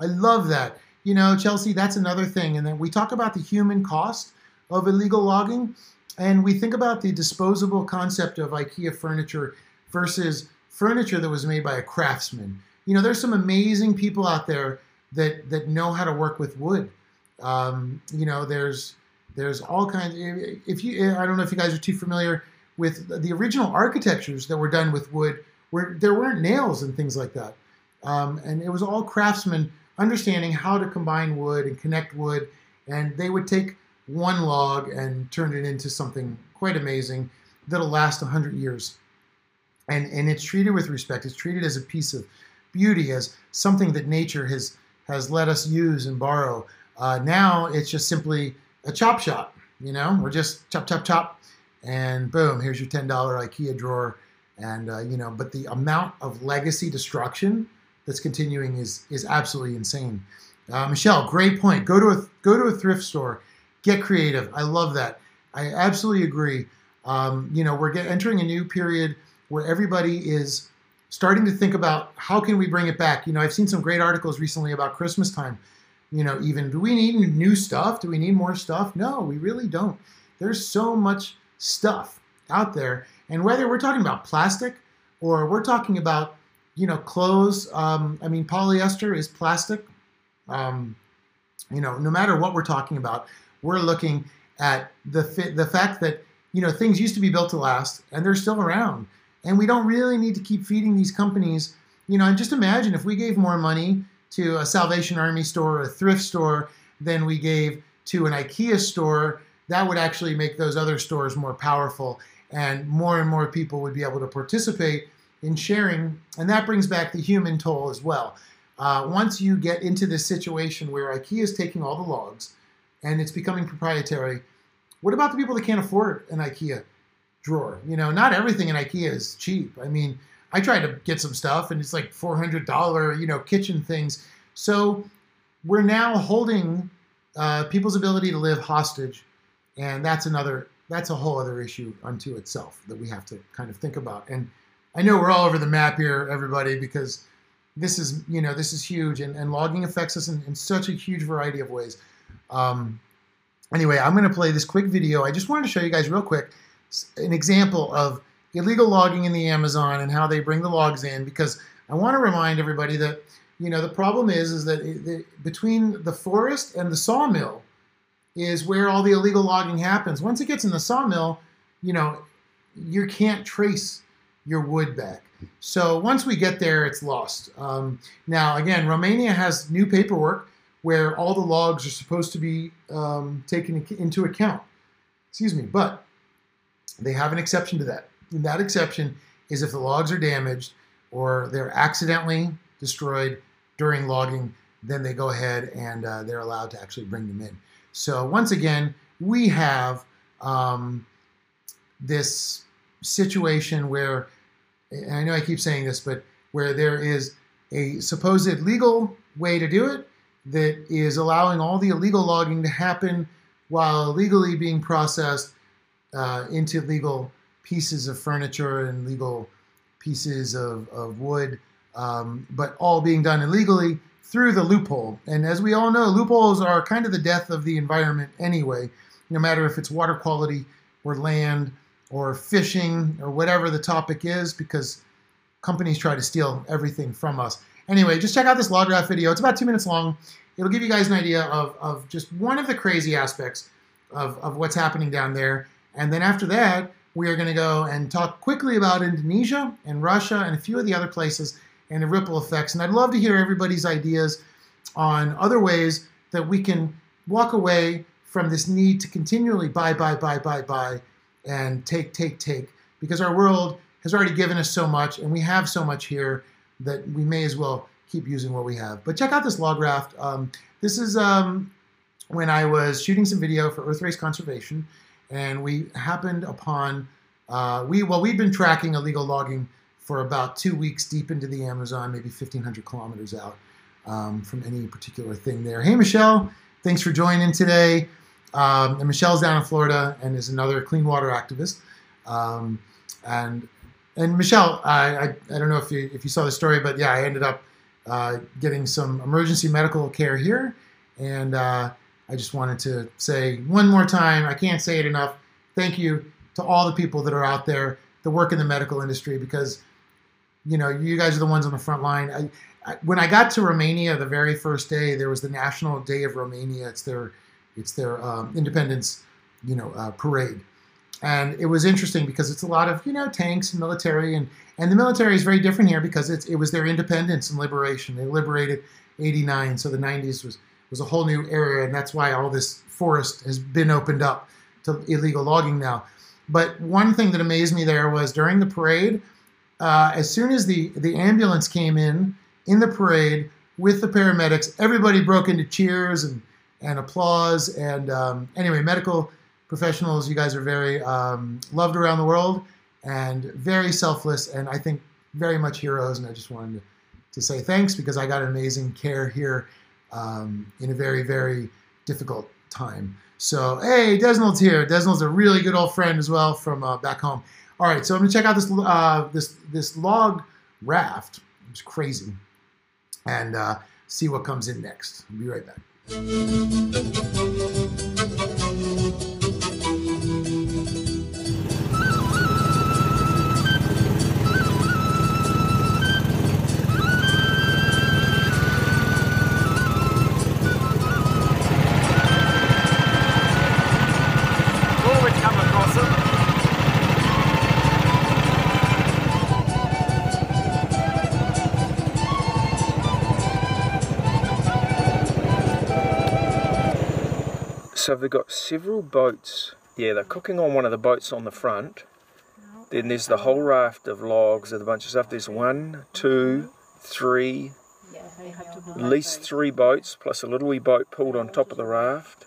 I love that. You know, Chelsea, that's another thing. And then we talk about the human cost of illegal logging, and we think about the disposable concept of IKEA furniture versus furniture that was made by a craftsman. You know, there's some amazing people out there that that know how to work with wood. Um, you know, there's there's all kinds. If you, I don't know if you guys are too familiar with the original architectures that were done with wood, where there weren't nails and things like that, um, and it was all craftsmen understanding how to combine wood and connect wood, and they would take one log and turn it into something quite amazing that'll last 100 years. And, and it's treated with respect. It's treated as a piece of beauty, as something that nature has, has let us use and borrow. Uh, now it's just simply a chop shop. You know, we're just chop, chop, chop, and boom, here's your $10 IKEA drawer. And, uh, you know, but the amount of legacy destruction that's continuing is is absolutely insane. Uh, Michelle, great point. Go to a go to a thrift store, get creative. I love that. I absolutely agree. Um, you know, we're get, entering a new period where everybody is starting to think about how can we bring it back. You know, I've seen some great articles recently about Christmas time. You know, even do we need new stuff? Do we need more stuff? No, we really don't. There's so much stuff out there, and whether we're talking about plastic or we're talking about you know, clothes. Um, I mean, polyester is plastic. Um, you know, no matter what we're talking about, we're looking at the the fact that you know things used to be built to last, and they're still around, and we don't really need to keep feeding these companies. You know, and just imagine if we gave more money to a Salvation Army store or a thrift store than we gave to an IKEA store, that would actually make those other stores more powerful, and more and more people would be able to participate in sharing, and that brings back the human toll as well. Uh, once you get into this situation where IKEA is taking all the logs and it's becoming proprietary, what about the people that can't afford an IKEA drawer? You know, not everything in IKEA is cheap. I mean, I tried to get some stuff and it's like $400, you know, kitchen things. So we're now holding uh, people's ability to live hostage, and that's another, that's a whole other issue unto itself that we have to kind of think about. And I know we're all over the map here, everybody, because this is you know this is huge, and, and logging affects us in, in such a huge variety of ways. Um, anyway, I'm going to play this quick video. I just wanted to show you guys real quick an example of illegal logging in the Amazon and how they bring the logs in, because I want to remind everybody that you know the problem is is that it, it, between the forest and the sawmill is where all the illegal logging happens. Once it gets in the sawmill, you know you can't trace your wood back. So once we get there, it's lost. Um, now, again, Romania has new paperwork where all the logs are supposed to be um, taken into account. Excuse me, but they have an exception to that. And that exception is if the logs are damaged or they're accidentally destroyed during logging, then they go ahead and uh, they're allowed to actually bring them in. So once again, we have um, this situation where and I know I keep saying this, but where there is a supposed legal way to do it that is allowing all the illegal logging to happen while legally being processed uh, into legal pieces of furniture and legal pieces of, of wood, um, but all being done illegally through the loophole. And as we all know, loopholes are kind of the death of the environment anyway, no matter if it's water quality or land or fishing or whatever the topic is, because companies try to steal everything from us. Anyway, just check out this LogRaft video. It's about two minutes long. It'll give you guys an idea of, of just one of the crazy aspects of, of what's happening down there. And then after that, we are going to go and talk quickly about Indonesia and Russia and a few of the other places and the ripple effects. And I'd love to hear everybody's ideas on other ways that we can walk away from this need to continually buy, buy, buy, buy, buy, and take, take, take, because our world has already given us so much and we have so much here that we may as well keep using what we have. But check out this LogRaft. Um, this is um, when I was shooting some video for Earthrace Conservation, and we happened upon uh, we well we've been tracking illegal logging for about two weeks deep into the Amazon, maybe 1,500 kilometers out um, from any particular thing there. Hey Michelle, thanks for joining today. Um, and Michelle's down in Florida and is another clean water activist. Um, and and Michelle, I, I, I don't know if you if you saw the story, but yeah, I ended up uh, getting some emergency medical care here, and uh, I just wanted to say one more time, I can't say it enough. Thank you to all the people that are out there that work in the medical industry because, you know, you guys are the ones on the front line. I, I, when I got to Romania the very first day, there was the National Day of Romania. It's their, it's their um, independence, you know, uh, parade, and it was interesting because it's a lot of you know tanks and military and and the military is very different here because it's it was their independence and liberation. They liberated '89, so the '90s was was a whole new area, and that's why all this forest has been opened up to illegal logging now. But one thing that amazed me there was during the parade, uh, as soon as the, the ambulance came in, in the parade with the paramedics, everybody broke into cheers and, and applause. And um, anyway, medical professionals, you guys are very um, loved around the world and very selfless, and I think very much heroes. And I just wanted to, say thanks because I got amazing care here um, in a very, very difficult time. So, hey, Desnold's here. Desnold's a really good old friend as well from uh, back home. All right, so I'm gonna check out this uh, this this log raft. It's crazy, and uh, see what comes in next. I'll be right back. So they've got several boats. Yeah, they're cooking on one of the boats on the front. Then there's the whole raft of logs and a bunch of stuff. There's one, two, three, at least three boats plus a little wee boat pulled on top of the raft.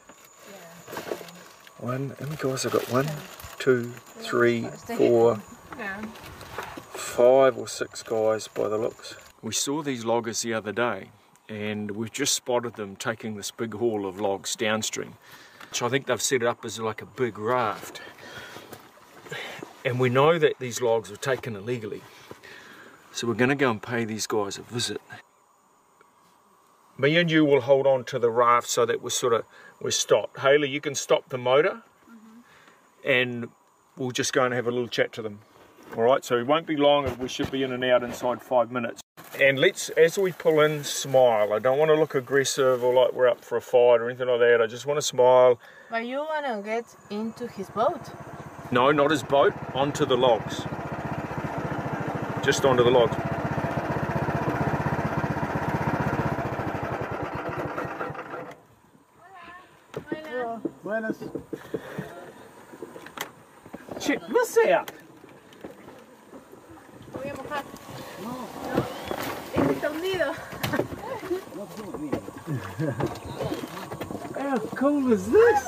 One, many guys have got? One, two, three, four, five or six guys by the looks. We saw these loggers the other day and we've just spotted them taking this big haul of logs downstream. So I think they've set it up as like a big raft. And we know that these logs were taken illegally. So we're going to go and pay these guys a visit. Me and you will hold on to the raft so that we're sort of we're stopped. Haley, you can stop the motor, mm -hmm. and we'll just go and have a little chat to them. All right, so it won't be long. We should be in and out inside five minutes. And let's, as we pull in, smile. I don't want to look aggressive or like we're up for a fight or anything like that. I just want to smile. But you want to get into his boat? No, not his boat. Onto the logs. Just onto the logs. Buenas. Che, você é? Voy Está hundido. How cool is this?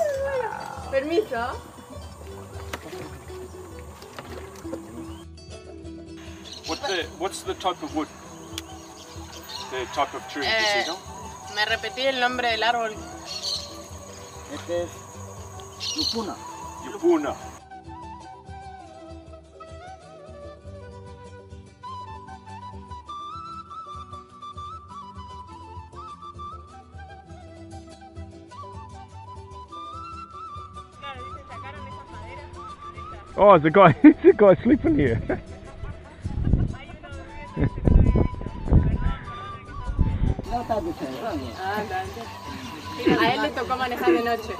Permiso. What the, what's the type of wood? The type of tree, Eh, me repetí el nombre del árbol. Este es Lupuna. Yupuna. Oh, there's a guy. <laughs> There's a guy sleeping here. No está descansando. Gracias. <laughs> A él le tocó manejar de noche.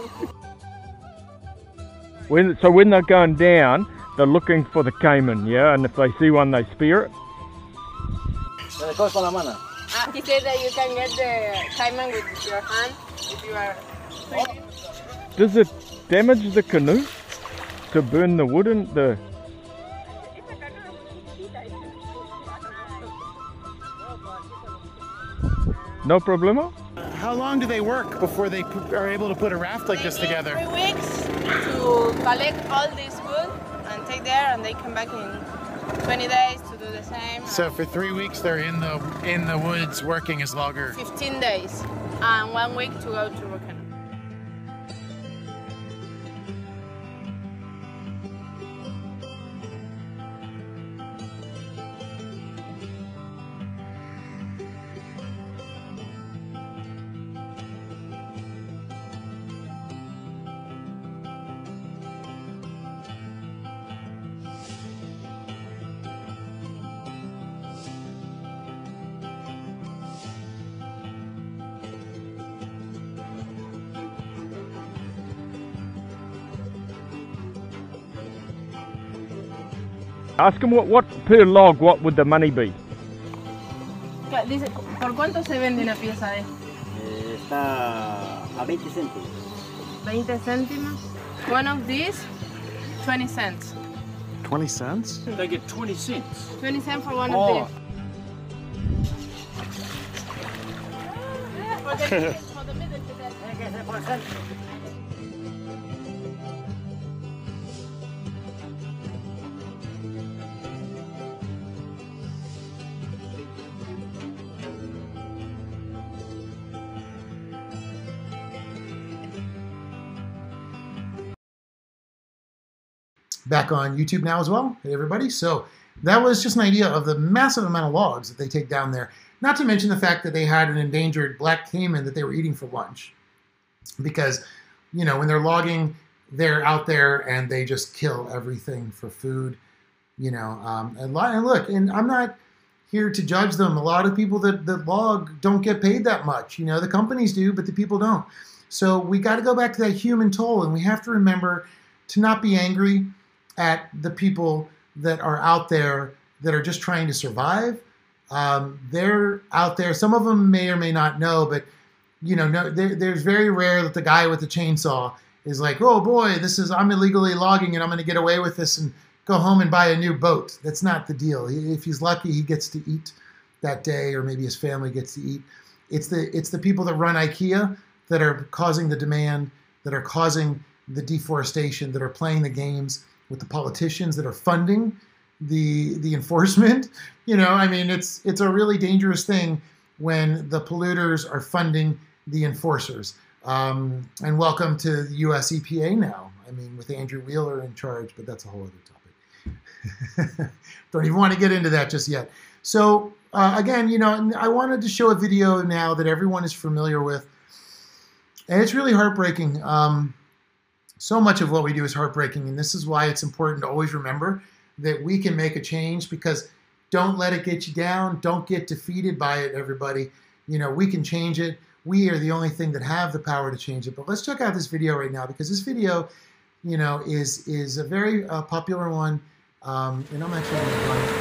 When so when they're going down, they're looking for the caiman, yeah. And if they see one, they spear it. Lo coges con la mano. Ah, he said that you can get the caiman with your hand if you are. Does it damage the canoe to burn the wood and the? No problema. How long do they work before they are able to put a raft like this together? Three weeks to collect all this wood and take there, and they come back in 20 days to do the same. So for three weeks they're in the in the woods working as logger. 15 days and one week to go to Ask them what, what per log. What would the money be? Dice, ¿por cuánto se vende una pieza de Eh, está a 20 céntimos. 20 céntimos? One of these, 20 cents. 20 cents? They get twenty cents. 20 cents for one Oh. of these. For the, for the middle back on YouTube now as well. Hey, everybody. So that was just an idea of the massive amount of logs that they take down there. Not to mention the fact that they had an endangered black caiman that they were eating for lunch. Because, you know, when they're logging, they're out there and they just kill everything for food. You know, um, and, and look, and I'm not here to judge them. A lot of people that, that log don't get paid that much. You know, the companies do, but the people don't. So we got to go back to that human toll, and we have to remember to not be angry at the people that are out there that are just trying to survive. Um, they're out there. Some of them may or may not know, but you know, no, there, there's very rare that the guy with the chainsaw is like, "Oh boy, this is I'm illegally logging and I'm going to get away with this and go home and buy a new boat." That's not the deal. If he's lucky, he gets to eat that day, or maybe his family gets to eat. It's the it's the people that run IKEA that are causing the demand, that are causing the deforestation, that are playing the games with the politicians that are funding the the enforcement. <laughs> You know, I mean, it's it's a really dangerous thing when the polluters are funding the enforcers. Um, and welcome to the U.S. EPA now. I mean, with Andrew Wheeler in charge, but that's a whole other topic. <laughs> Don't even want to get into that just yet. So uh, again, you know, I wanted to show a video now that everyone is familiar with, and it's really heartbreaking. Um, so much of what we do is heartbreaking, and this is why it's important to always remember that we can make a change because don't let it get you down. Don't get defeated by it, everybody. You know, we can change it. We are the only thing that have the power to change it. But let's check out this video right now because this video, you know, is is a very uh, popular one. Um, and I'm actually going to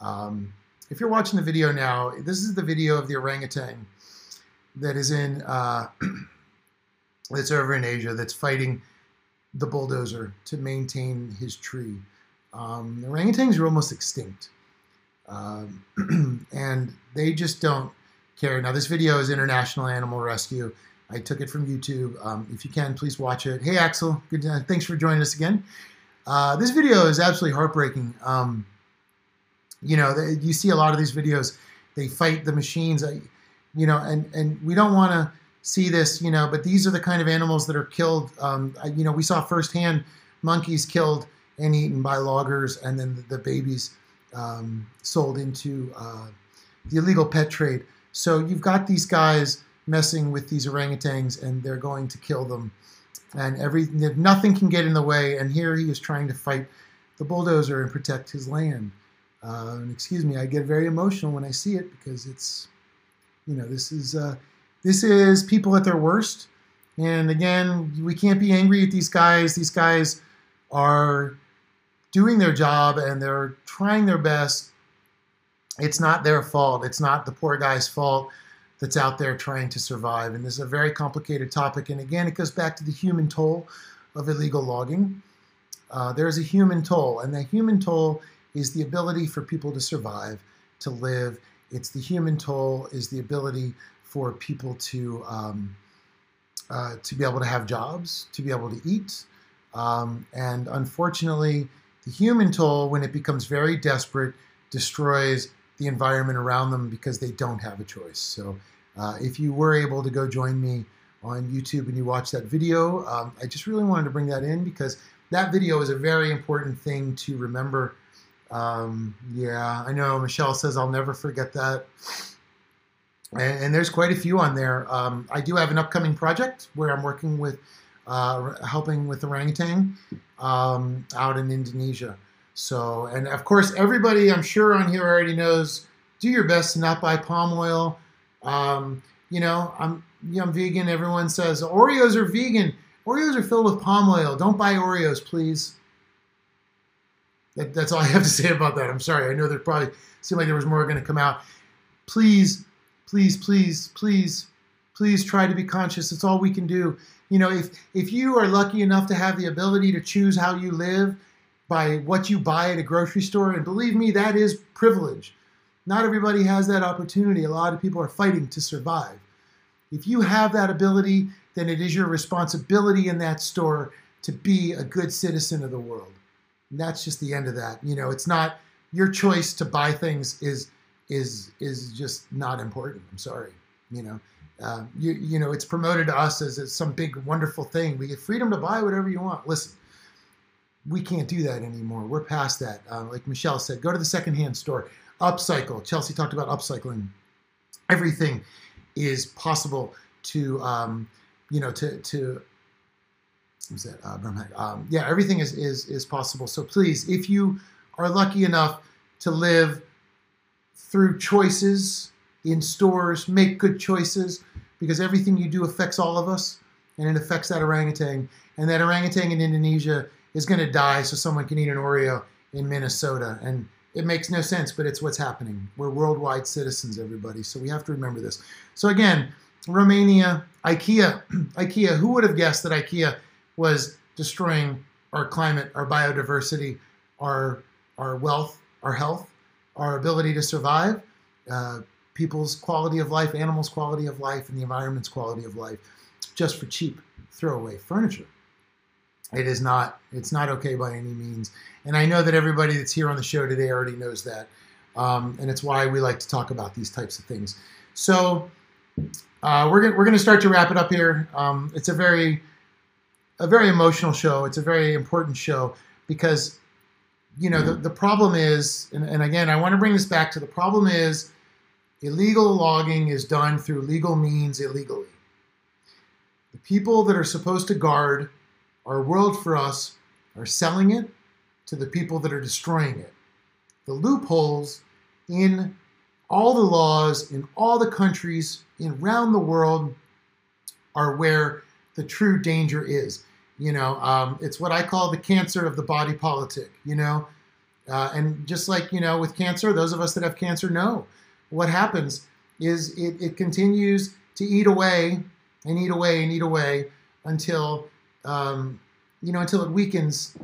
um, if you're watching the video now, this is the video of the orangutan that is in uh, <clears throat> that's over in Asia that's fighting the bulldozer to maintain his tree. Um, the orangutans are almost extinct, um, <clears throat> and they just don't care. Now, this video is International Animal Rescue. I took it from YouTube. Um, if you can, please watch it. Hey, Axel, good. To, thanks for joining us again. Uh, this video is absolutely heartbreaking. Um, you know, you see a lot of these videos. They fight the machines. I, you know, and and we don't want to see this, you know, but these are the kind of animals that are killed. Um, you know, we saw firsthand monkeys killed and eaten by loggers, and then the, the babies um, sold into uh, the illegal pet trade. So you've got these guys messing with these orangutans, and they're going to kill them and every nothing can get in the way. And here he is trying to fight the bulldozer and protect his land. Uh, and excuse me, I get very emotional when I see it because it's, you know, this is uh, this is people at their worst. And again, we can't be angry at these guys. These guys are doing their job and they're trying their best. It's not their fault. It's not the poor guy's fault that's out there trying to survive. And this is a very complicated topic. And again, it goes back to the human toll of illegal logging. Uh, there's a human toll, and the human toll is the ability for people to survive, to live. It's the human toll is the ability for people to um, uh, to be able to have jobs, to be able to eat, um, and unfortunately, the human toll, when it becomes very desperate, destroys the environment around them because they don't have a choice. So, uh, if you were able to go join me on YouTube and you watch that video, um, I just really wanted to bring that in because that video is a very important thing to remember. Um, yeah, I know Michelle says I'll never forget that. And, and there's quite a few on there. Um, I do have an upcoming project where I'm working with, uh, helping with orangutan um, out in Indonesia. So, and of course, everybody I'm sure on here already knows do your best to not buy palm oil. Um, you know, I'm, you know, I'm vegan. Everyone says Oreos are vegan. Oreos are filled with palm oil. Don't buy Oreos, please. That, that's all I have to say about that. I'm sorry. I know there probably seemed like there was more going to come out. Please, please, please, please, please try to be conscious. It's all we can do. You know, if if you are lucky enough to have the ability to choose how you live by what you buy at a grocery store, and believe me, that is privilege. Not everybody has that opportunity. A lot of people are fighting to survive. If you have that ability, then it is your responsibility in that store to be a good citizen of the world. And that's just the end of that. You know, it's not your choice to buy things is is is just not important. I'm sorry. You know, uh, you you know, it's promoted to us as, as some big wonderful thing. We get freedom to buy whatever you want. Listen, we can't do that anymore. We're past that. Uh, like Michelle said, go to the secondhand store, upcycle. Chelsea talked about upcycling. Everything is possible to um, you know to to what's that uh, um, yeah everything is, is is possible. So please if you are lucky enough to live through choices in stores make good choices because everything you do affects all of us and it affects that orangutan. And that orangutan in indonesia is going to die so someone can eat an oreo in minnesota. And it makes no sense but it's what's happening. We're worldwide citizens everybody so we have to remember this. So again Romania, IKEA. <clears throat> IKEA, who would have guessed that IKEA was destroying our climate, our biodiversity, our, our wealth, our health, our ability to survive, uh, people's quality of life, animals' quality of life, and the environment's quality of life, just for cheap throwaway furniture. It is not. It's not okay by any means. And I know that everybody that's here on the show today already knows that, um, and it's why we like to talk about these types of things. So uh, we're we're going to start to wrap it up here. Um, it's a very a very emotional show. It's a very important show because you know the, mm. the problem is, and, and again, I want to bring this back to the problem is illegal logging is done through legal means illegally. The people that are supposed to guard our world for us are selling it to the people that are destroying it. The loopholes in all the laws in all the countries around the world are where the true danger is. You know, um, it's what I call the cancer of the body politic. You know, uh, and just like you know with cancer, those of us that have cancer know what happens is it, it continues to eat away and eat away and eat away until um, you know until it weakens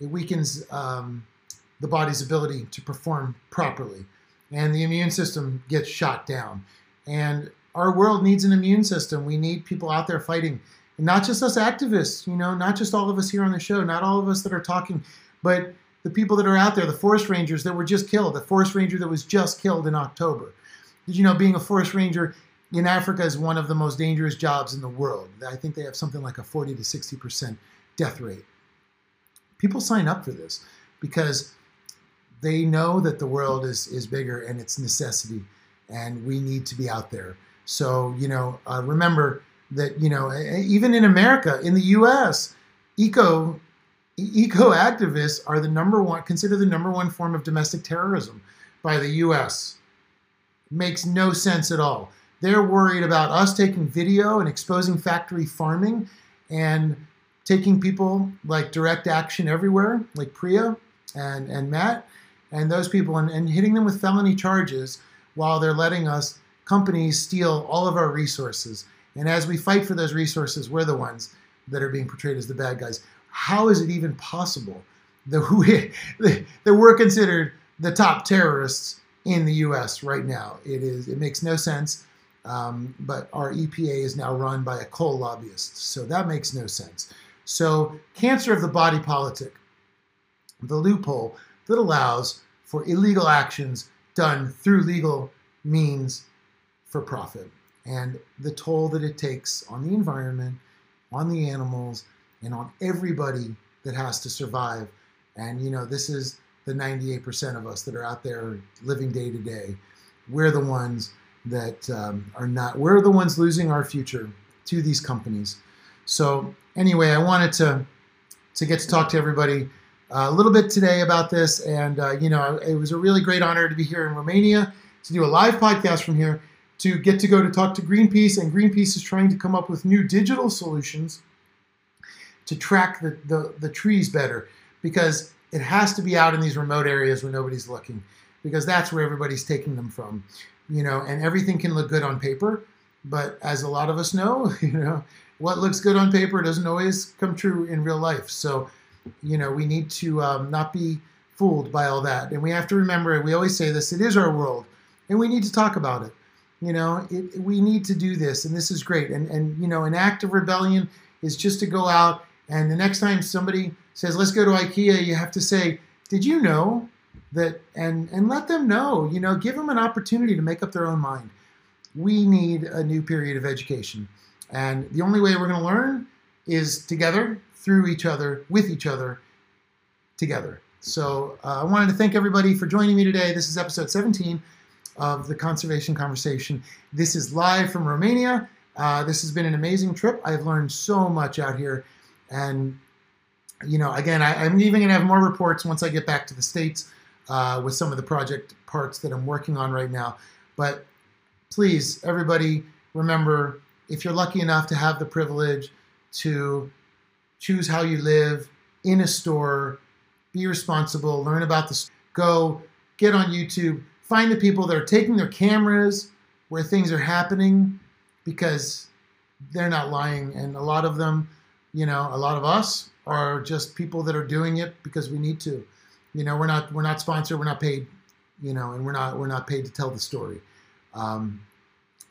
it weakens um, the body's ability to perform properly and the immune system gets shot down and our world needs an immune system. We need people out there fighting, not just us activists, you know, not just all of us here on the show, not all of us that are talking, but the people that are out there, the forest rangers that were just killed, the forest ranger that was just killed in October. Did you know being a forest ranger in Africa is one of the most dangerous jobs in the world? I think they have something like a 40 to 60% death rate. People sign up for this because they know that the world is, is bigger and it's necessity and we need to be out there so, you know, uh, remember, that you know even in America, in the U.S., eco eco activists are the number one consider the number one form of domestic terrorism by the U.S. Makes no sense at all. They're worried about us taking video and exposing factory farming and taking people like direct action everywhere, like Priya and, and Matt, and those people, and, and hitting them with felony charges while they're letting us companies steal all of our resources. And as we fight for those resources, we're the ones that are being portrayed as the bad guys. How is it even possible that, we, <laughs> that we're considered the top terrorists in the U.S. right now? It is. It makes no sense. Um, but our EPA is now run by a coal lobbyist, so that makes no sense. So, cancer of the body politic, the loophole that allows for illegal actions done through legal means for profit, and the toll that it takes on the environment, on the animals, and on everybody that has to survive. And you know, this is the 98% of us that are out there living day to day. We're the ones that um, are not, we're the ones losing our future to these companies. So, anyway, I wanted to, to get to talk to everybody uh, a little bit today about this. And, uh, you know, it was a really great honor to be here in Romania to do a live podcast from here, to get to go to talk to Greenpeace. And Greenpeace is trying to come up with new digital solutions to track the, the, the trees better because it has to be out in these remote areas where nobody's looking because that's where everybody's taking them from you know, and everything can look good on paper, but as a lot of us know, <laughs> you know, what looks good on paper doesn't always come true in real life. So, you know, we need to um, not be fooled by all that, and we have to remember. We always say this: it is our world, and we need to talk about it. You know, it, we need to do this, and this is great. And and you know, an act of rebellion is just to go out and the next time somebody says, "Let's go to IKEA," you have to say, "Did you know that and and let them know you know give them an opportunity to make up their own mind. We need a new period of education and the only way we're going to learn is together through each other with each other together. So uh, i wanted to thank everybody for joining me today. This is episode 17 of the conservation conversation. This is live from romania. Uh, this has been an amazing trip. I've learned so much out here. And you know again I, i'm even going to have more reports once i get back to the states uh, with some of the project parts that I'm working on right now. But please, everybody, remember if you're lucky enough to have the privilege to choose how you live in a store, be responsible, learn about this, go get on YouTube, find the people that are taking their cameras where things are happening because they're not lying. And a lot of them, you know, a lot of us are just people that are doing it because we need to. You know we're not we're not sponsored we're not paid you know and we're not we're not paid to tell the story. Um,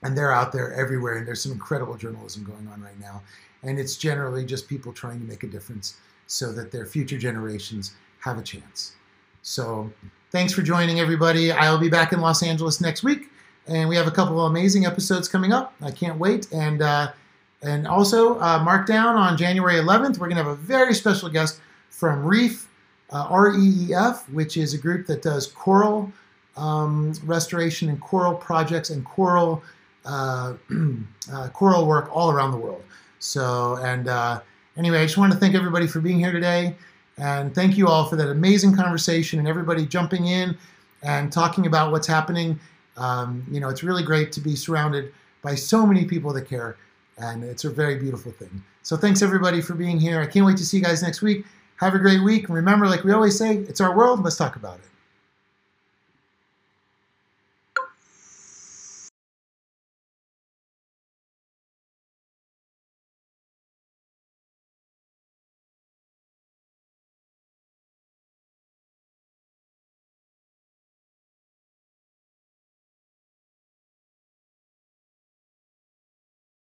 and they're out there everywhere and there's some incredible journalism going on right now. And it's generally just people trying to make a difference so that their future generations have a chance. So thanks for joining everybody. I'll be back in los angeles next week and we have a couple of amazing episodes coming up. I can't wait. And uh, and also uh, mark down on january 11th we're going to have a very special guest from reef uh, REEF, which is a group that does coral um, restoration and coral projects and coral uh, <clears throat> uh, coral work all around the world. So, and uh, anyway, I just want to thank everybody for being here today, and thank you all for that amazing conversation and everybody jumping in and talking about what's happening. Um, you know, it's really great to be surrounded by so many people that care, and it's a very beautiful thing. So, thanks everybody for being here. I can't wait to see you guys next week. Have a great week. And remember, like we always say, it's our world. Let's talk about it.